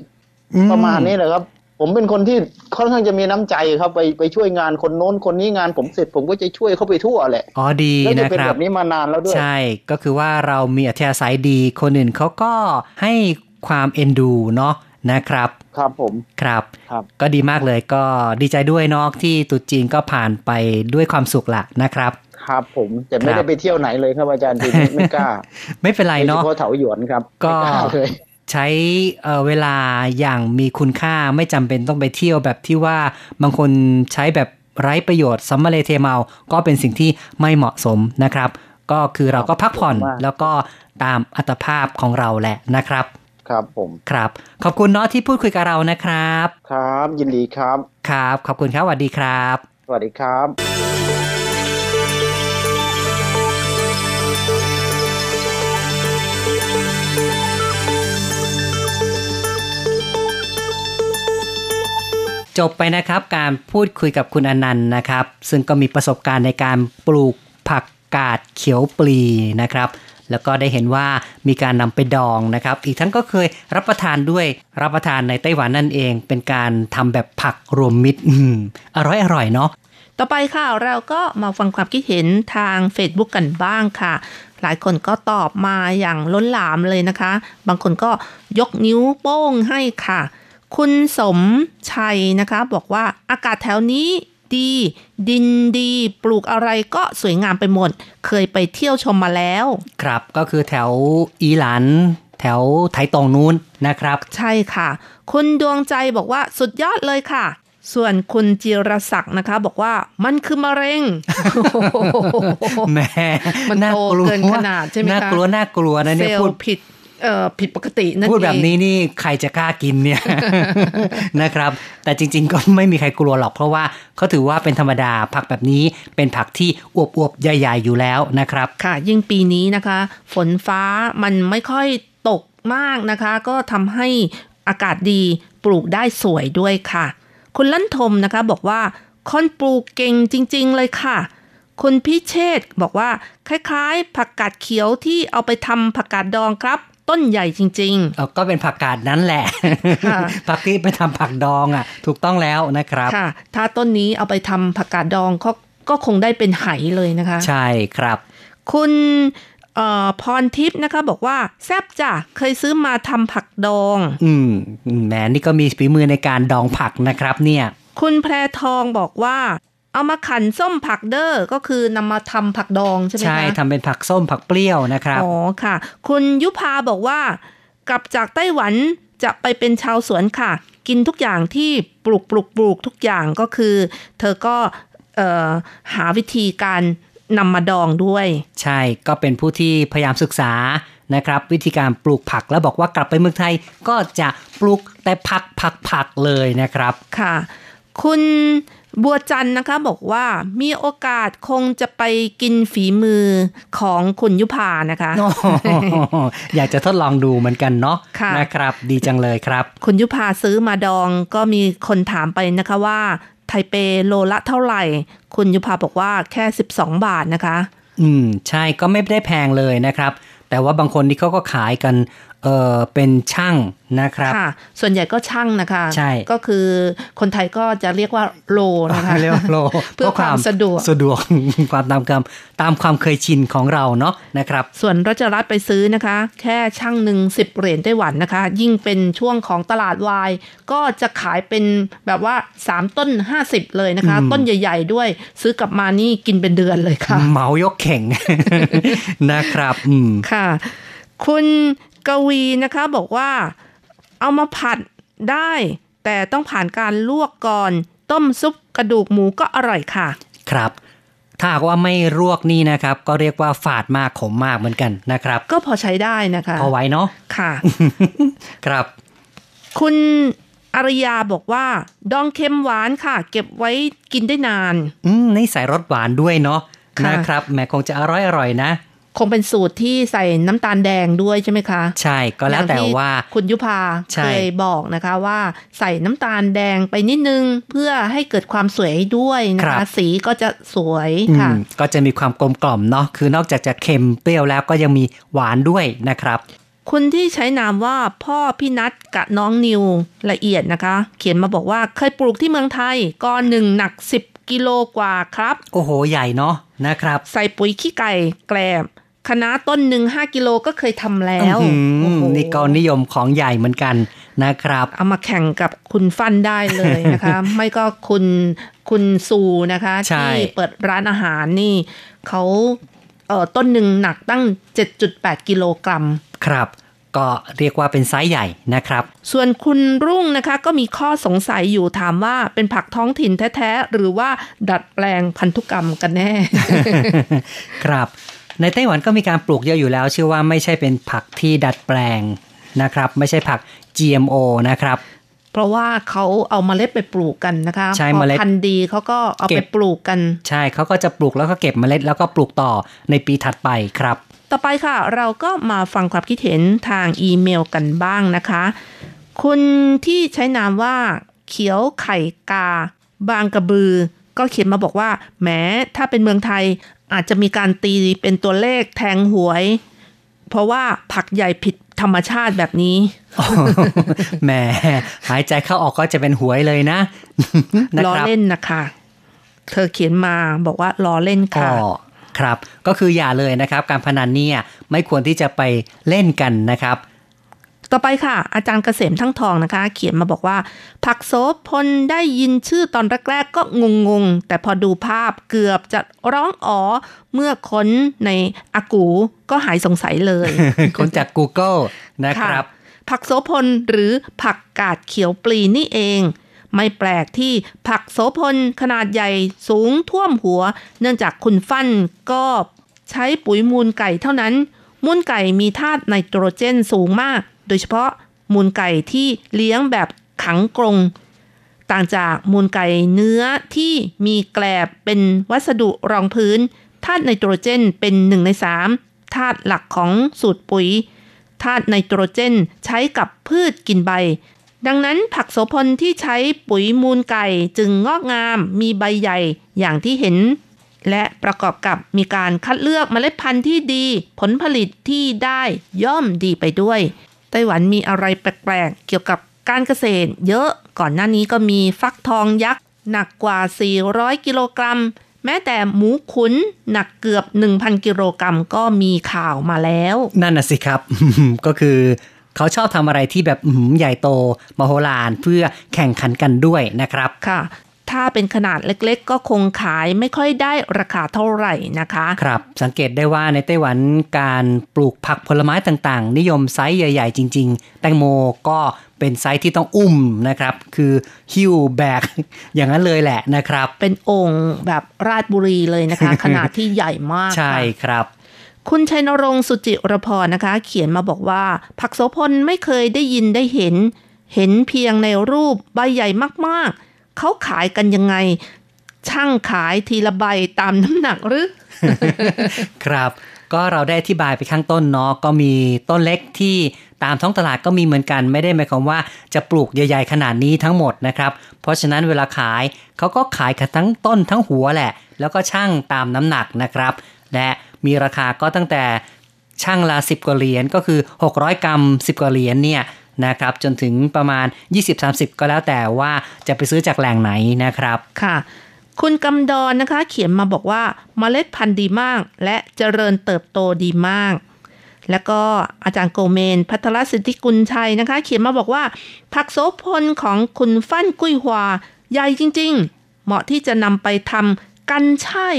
อืประมาณนี้แหละครับ ผมเป็นคนที่ค่อนข้างจะมีน้ำใจครับไปไปช่วยงานคนโน้นคนนี้งานผมเสร็จผมก็จะช่วยเขาไปทั่วแหละอ๋อดีแล้วจะนะเป็นครัแบบบนี้มานานแล้วด้วยใช่ก็คือว่าเรามีอัธยาศัยดีคนอื่นเขาก็ให้ ความเอ็นดูเนาะนะครับ ครับผมครับครับ ก็ดีมากเลยก็ดีใจด้วยเนาะที่ตรุษจีนก็ผ่านไปด้วยความสุขละนะครับครับผมแต่ไม่ครัได้บไปเที่ยวไหนเลยครับอาจารย์ปีนี้ไม่กล้า ไม่เป็นไรโดยเฉเนาะพาะเถาหยวนครับ ก็ไม่ล้าเลยใช้เอ่อเวลาอย่างมีคุณค่าไม่จำเป็นต้องไปเที่ยวแบบที่ว่าบางคนใช้แบบไร้ประโยชน์สัมมาเลเทเมาก็เป็นสิ่งที่ไม่เหมาะสมนะครับ ก็คือเราก็พักผ่อนขอบคุณมากแล้วก็ตามอัตภาพของเราแหละนะครับ ครับผมครับ ขอบคุณเนาะที่พูดคุยกับเรานะครับ ครับ ยินดีครับ ครับ ขอบคุณครับสวัสดีครับ สวัสดีครับจบไปนะครับการพูดคุยกับคุณอนันต์นะครับ ซึ่งก็มีประสบการณ์ในการปลูกผักกาดเขียวปลีนะครับ แล้วก็ได้เห็นว่ามีการนำไปดองนะครับ อีกทั้งก็เคยรับประทานด้วยรับประทานในไต้หวันนั่นเอง เป็นการทำแบบผักรวมมิตรอืมอร่อยอร่อยเนาะต่อไปค่ะเราก็มาฟังความคิดเห็นทาง Facebook กันบ้างค่ะ หลายคนก็ตอบมาอย่างล้นหลามเลยนะคะ บางคนก็ยกนิ้วโป้งให้ค่ะ คุณสมชัยนะคะ บอกว่าอากาศแถวนี้ ดี ดินดี ปลูกอะไรก็สวยงามไปหมด เคยไปเที่ยวชมมาแล้ว ครับก็คือแถวอีหลัน แถวไถตรงนู้นนะครับ ใช่ค่ะ คุณดวงใจบอกว่าสุดยอดเลยค่ะส่วนคุณจิรศักดิ์นะคะ บอกว่ามันคือมะเร็งแหม่มันโตเกินขนาดใช่ไหมคะน่ากลัวน่ากลัวนะเซเนี่ยลพูดล์ผิด เอ่อผิดปกตินั่นพูดแบบเองนี้นี่ใครจะกล้ากินเนี่ยนะครับ แต่จริง ๆ ก็ไม่มีใครกลัวหรอกเพราะว่าเขาถือว่าเป็นธรรมดาผักแบบนี้เป็นผักที่อวบๆใหญ่ๆอยู่แล้วนะครับ ค่ะ ยิ่งปีนี้นะคะ ฝนฟ้ามันไม่ค่อยตกมากนะคะ ก็ทำให้อากาศดีปลูกได้สวยด้วยค่ะ คุณลั่นทมนะคะบอกว่าคนปลูกเก่งจริง ๆ เลยค่ะคุณพิเชษฐ์บอกว่า คล้ายๆ ผักกาดเขียวที่เอาไปทำผักกาดดองครับ ต้นใหญ่จริงเอ่อก็เป็นผักกาดนั้นแหละค่ะผักที่ไปทำผักดองอะ ถูกต้องแล้วนะครับๆค่ะ ถ้าต้นนี้เอาไปทำผักกาดดองก็ก็คงได้เป็นไหเลยนะคะ ใช่ครับ คุณเอ่อพรทิพย์นะคะบอกว่า แซบจ้ะเคยซื้อมาทำผักดอง อืมแหมนี่ก็มีฝีมือในการดองผักนะครับเนี่ย คุณแพรทองบอกว่า เอามาขันส้มผักเดอร์ก็คือนำมาทำผักดองใช่ไหมคะ ใช่ทำเป็นผักส้มผักเปรี้ยวนะครับ อ๋อค่ะ คุณยุพาบอกว่า กลับจากไต้หวันจะไปเป็นชาวสวนค่ะ กินทุกอย่างที่ปลูกปลูกปลูกทุกอย่างก็คือ เธอก็เอ่อหาวิธีการนำมาดองด้วย ใช่ก็เป็นผู้ที่พยายามศึกษานะครับวิธีการปลูกผักแล้วบอกว่ากลับไปเมืองไทยก็จะปลูกแต่ผักผักผักเลยนะครับ ค่ะ คุณ บัวจันทร์นะคะบอกว่ามีโอกาสคงจะไปกินฝีมือของคุณยุพานะคะโอ้โหอยากจะทดลองดูเหมือนกันเนาะค่ะนะครับ ดีจังเลยครับ คุณยุพาซื้อมาดองก็มีคนถามไปนะคะว่า ไทเปโลละเท่าไหร่ คุณยุพาบอกว่าแค่ 12 บาทนะคะ อืม ใช่ก็ไม่ได้แพงเลยนะครับ แต่ว่าบางคนนี่เขาก็ขายกัน เออเป็นช่างนะครับค่ะส่วนใหญ่ก็ช่างนะคะใช่ก็คือคนไทยก็จะเรียกว่าโลนะคะเรียกว่าโลเพื่อความสะดวกสะดวกความตามคำตามความเคยชินของเราเนาะนะครับ ส่วนรัชรัตน์ไปซื้อนะคะ แค่ช่างหนึ่งสิบเหรียญไต้หวันนะคะ ยิ่งเป็นช่วงของตลาดวาย ก็จะขายเป็นแบบว่า3ต้น50เลยนะคะอืมต้นใหญ่ ๆ ด้วยซื้อกลับมานี่กินเป็นเดือนเลยค่ะ เหมายกเข่งนะครับ อืมค่ะคุณ กวีนะคะบอกว่าเอามาผัดได้ แต่ต้องผ่านการลวกก่อน ต้มซุปกระดูกหมูก็อร่อยค่ะ ครับ ถ้าหากว่าไม่รวกนี่นะครับ ก็เรียกว่าฝาดมากขมมากเหมือนกันนะครับ ก็พอใช้ได้นะคะ พอไว้เนาะค่ะ ครับ คุณอริยาบอกว่า ดองเค็มหวานค่ะ เก็บไว้กินได้นาน อืมนี่ใส่รสหวานด้วยเนาะค่ะนะครับแหมคงจะอร่อยอร่อยๆนะ คงเป็นสูตรที่ใส่น้ำตาลแดงด้วยใช่ไหมคะ ใช่ก็แล้วแต่อย่งที่ว่าคุณยุพาใช่เคยบอกนะคะว่าใส่น้ำตาลแดงไปนิดนึงเพื่อให้เกิดความสวยด้วยนะคะสีก็จะสวยอืค่ะมก็จะมีความกลมกล่อมเนาะคือนอกจากจะเค็มเปรี้ยวแล้วก็ยังมีหวานด้วยนะครับคุณที่ใช้นามว่าพ่อพี่นัทกับน้องนิวละเอียดนะคะ เขียนมาบอกว่าเคยปลูกที่เมืองไทยก้อนหนึ่งหนัก 10 กิโลกว่าครับ โอ้โห ใหญ่เนาะนะครับ ใส่ปุ๋ยขี้ไก่แกลบ คณะต้นหนึ่ง5กิโลก็เคยทำแล้วอื้อหือโอ้โหนี่ก็นิยมของใหญ่เหมือนกันนะครับ เอามาแข่งกับคุณฟันได้เลยนะคะ ไม่ก็คุณคุณซูนะคะใช่ที่เปิดร้านอาหารนี่เขาเอ่อต้นหนึ่งหนักตั้ง 7.8 กิโลกรัม ครับ ก็เรียกว่าเป็นไซส์ใหญ่นะครับ ส่วนคุณรุ่งนะคะก็มีข้อสงสัยอยู่ถามว่าเป็นผักท้องถิ่นแท้ ๆ หรือว่าดัดแปลงพันธุกรรมกันแน่ ครับ ในไต้หวันก็มีการปลูกเยอะอยู่แล้ว ชื่อว่าไม่ใช่เป็นผักที่ดัดแปลงนะครับ ไม่ใช่ผัก GMO นะครับ เพราะว่าเขาเอาเมล็ดไปปลูกกันนะคะใช่พอเมล็ดพันธุ์ดีเขาก็เอาเก็ไปบปลูกกัน ใช่เขาก็จะปลูกแล้วก็เก็บเมล็ดแล้วก็ปลูกต่อในปีถัดไปครับ ต่อไปค่ะ เราก็มาฟังความคิดเห็นทางอีเมลกันบ้างนะคะคุณที่ใช้นามว่า เขียวไข่กา บางกระบือ ก็เขียนมาบอกว่าแม้ถ้าเป็นเมืองไทย อาจจะมีการตีเป็นตัวเลขแทงหวย เพราะว่าผักใหญ่ผิดธรรมชาติแบบนี้แหมหายใจเข้าออกก็จะเป็นหวยเลยนะนะล้อครับเล่นนะคะ เธอเขียนมาบอกว่าล้อเล่นอ๋ค่ะอครับ ก็คืออย่าเลยนะครับ การพนันเนี่ยไม่ควรที่จะไปเล่นกันนะครับ ต่อไปค่ะ อาจารย์เกษมทั้งทองนะคะ เขียนมาบอกว่า ผักโสพลได้ยินชื่อตอนแรกๆก็งงๆ แต่พอดูภาพเกือบจะร้องอ๋อ เมื่อค้นในอากูก็หายสงสัยเลยคนจาก Google นะครับ ผักโสพลหรือผักกาดเขียวปลีนี่เอง ไม่แปลกที่ผักโสพลขนาดใหญ่สูงท่วมหัว เนื่องจากคุณฟั่นก็ใช้ปุ๋ยมูลไก่เท่านั้นมูลไก่มีธาตุไนโตรเจนสูงมาก โดยเฉพาะมูลไก่ที่เลี้ยงแบบขังกรง ต่างจากมูลไก่เนื้อที่มีแกลบเป็นวัสดุรองพื้นธาตุไนโตรเจนเป็นหนึ่งในสามธาตุหลักของสูตรปุ๋ยธาตุไนโตรเจนใช้กับพืชกินใบ ดังนั้นผักโสพลที่ใช้ปุ๋ยมูลไก่จึงงอกงามมีใบใหญ่อย่างที่เห็น และประกอบกับมีการคัดเลือกเมล็ดพันธุ์ที่ดี ผลผลิตที่ได้ย่อมดีไปด้วย ไต้หวันมีอะไรแปลกๆ เกี่ยวกับการเกษตร เยอะก่อนหน้านี้ก็มีฟักทองยักษ์หนักกว่า 400 กิโลกรัม แม้แต่หมูขุนหนักเกือบ 1,000 กิโลกรัมก็มีข่าวมาแล้ว นั่นน่ะสิครับ ก็คือเขาชอบทำอะไรที่แบบอื้อหือใหญ่โตมโหฬารเพื่อแข่งขันกันด้วยนะครับค่ะ ถ้าเป็นขนาดเล็กๆ ก็คงขายไม่ค่อยได้ราคาเท่าไหร่นะคะ ครับ สังเกตได้ว่าในไต้หวันการปลูกผักผลไม้ต่างๆ นิยมไซส์ใหญ่ ๆ จริง ๆ แตงโมก็เป็นไซส์ที่ต้องอุ้มนะครับ คือหิ้วแบก อย่างนั้นเลยแหละนะครับ เป็นโอ่งแบบราชบุรีเลยนะคะ ขนาดที่ใหญ่มากใช่ค่ะครับคุณชัยนรงค์สุจิรพรนะคะ เขียนมาบอกว่า ผักโสพลไม่เคยได้ยินได้เห็น เห็นเพียงในรูปใบใหญ่มากๆ เขาขายกันยังไง ช่างขายทีละใบตามน้ำหนักหรือ ครับก็เราได้อธิบายไปข้างต้นเนาะก็มีต้นเล็กที่ตามท้องตลาดก็มีเหมือนกัน ไม่ได้หมายความว่าจะปลูกใหญ่ๆขนาดนี้ทั้งหมดนะครับ เพราะฉะนั้นเวลาขายเขาก็ขายกันทั้งต้นทั้งหัวแหละ แล้วก็ช่างตามน้ำหนักนะครับ และมีราคาก็ตั้งแต่ช่างละ 10 กว่าเหรียญก็คือ 600 กรัม 10 กว่าเหรียญเนี่ย นะครับจนถึงประมาณ 20-30 ก็แล้วแต่ว่าจะไปซื้อจากแหล่งไหนนะครับค่ะ คุณกำดอนนะคะ เขียนมาบอกว่าเมล็ดพันธุ์ดีมาก และเจริญเติบโตดีมาก แล้วก็อาจารย์โกเมน พัทรสิทธิกุลชัยนะคะ เขียนมาบอกว่า ผักโสพลของคุณฟั่นกุ้ยหวาใหญ่จริง ๆ เหมาะที่จะนำไปทำกันใช่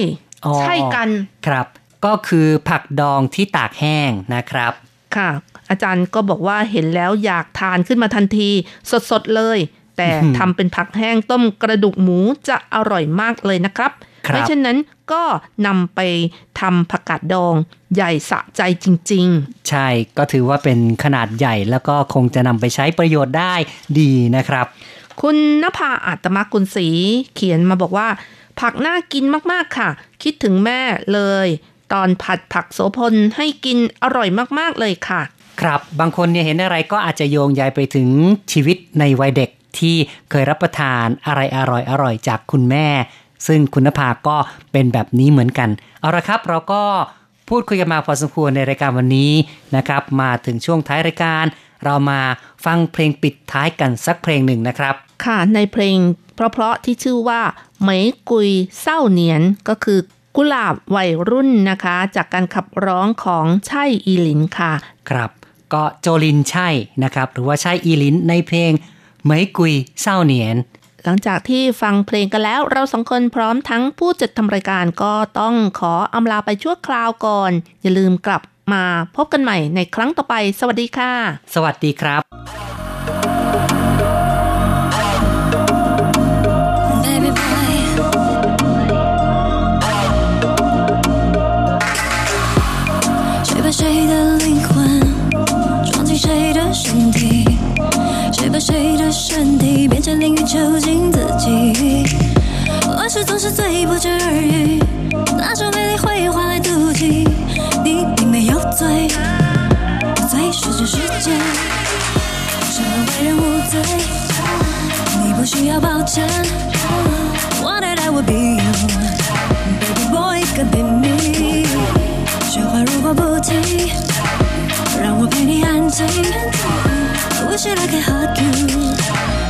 อ๋อใช่กันครับก็คือผักดองที่ตากแห้งนะครับ ค่ะ อาจารย์ก็บอกว่าเห็นแล้วอยากทานขึ้นมาทันทีสดๆเลย แต่อืมทำเป็นผักแห้งต้มกระดูกหมูจะอร่อยมากเลยนะครับครับไม่เช่นนั้นก็นำไปทำผักกาดดองใหญ่สะใจจริงใช่ก็ถือว่าเป็นขนาดใหญ่แล้วก็คงจะนำไปใช้ประโยชน์ได้ดีนะครับๆคุณนภาอัตมกุลศรีเขียนมาบอกว่า ผักน่ากินมากๆค่ะ คิดถึงแม่เลย ตอนผัดผักโสพลให้กินอร่อยมากๆเลยค่ะ ครับบางคนเนี่ยเห็นอะไรก็อาจจะโยงใยไปถึงชีวิตในวัยเด็กที่เคยรับประทานอะไรอร่อยอร่อยๆจากคุณแม่ ซึ่งคุณนภาก็เป็นแบบนี้เหมือนกัน เอาละครับเราก็พูดคุยกันมาพอสมควรในรายการวันนี้นะครับ มาถึงช่วงท้ายรายการ เรามาฟังเพลงปิดท้ายกันสักเพลงหนึ่งนะครับ ค่ะในเพลงเพราะๆที่ชื่อว่าเหมยกุยเศร้าเหนียนก็คือ กุหลาบวัยรุ่นนะคะ จากการขับร้องของใช่อีหลินค่ะ ครับ ก็โจลินใช่นะครับ หรือว่าใช่อีลินในเพลงเหมยกุยเศร้าเหนียน หลังจากที่ฟังเพลงกันแล้ว เราสองคนพร้อมทั้งผู้จัดทำรายการก็ต้องขออำลาไปชั่วคราวก่อน อย่าลืมกลับมาพบกันใหม่ในครั้งต่อไป สวัสดีค่ะ สวัสดีครับ 谁的身体变成淋雨囚禁自己？往事总是最不值而语，那种美丽会换来妒忌。你并没有罪，罪是这世界，什么为人无罪？你不需要抱歉。Wanted I would be you, baby boy could be me。雪花如果不停，让我陪你安静。should I get hot?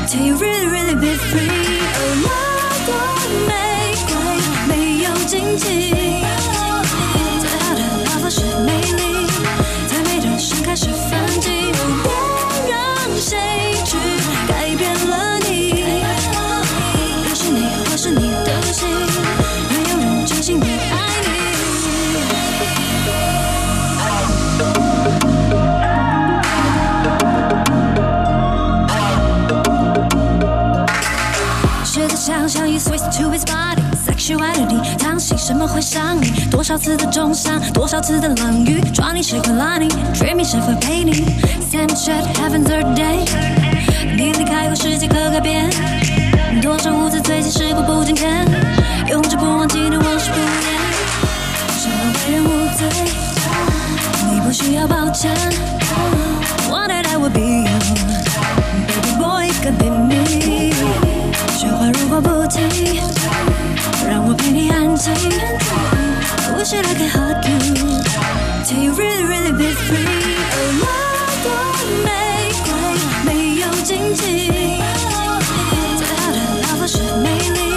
Till you really, really be free. 会想你，多少次的重伤，多少次的冷雨，抓你时会拉你，dreaming 时会陪你。Same shit, heaven third day。你离开后，世界可改变。多少无字堆积，时过不经天，永志不忘记念往事不念。什么为人无罪？你不需要抱歉。One day I will be you, baby boy？can be me，雪花如果不停。让我陪你安静。Wish it I could hug you till you really really be free. Oh, 我多玫瑰，没有荆棘，最好的疗法是美丽。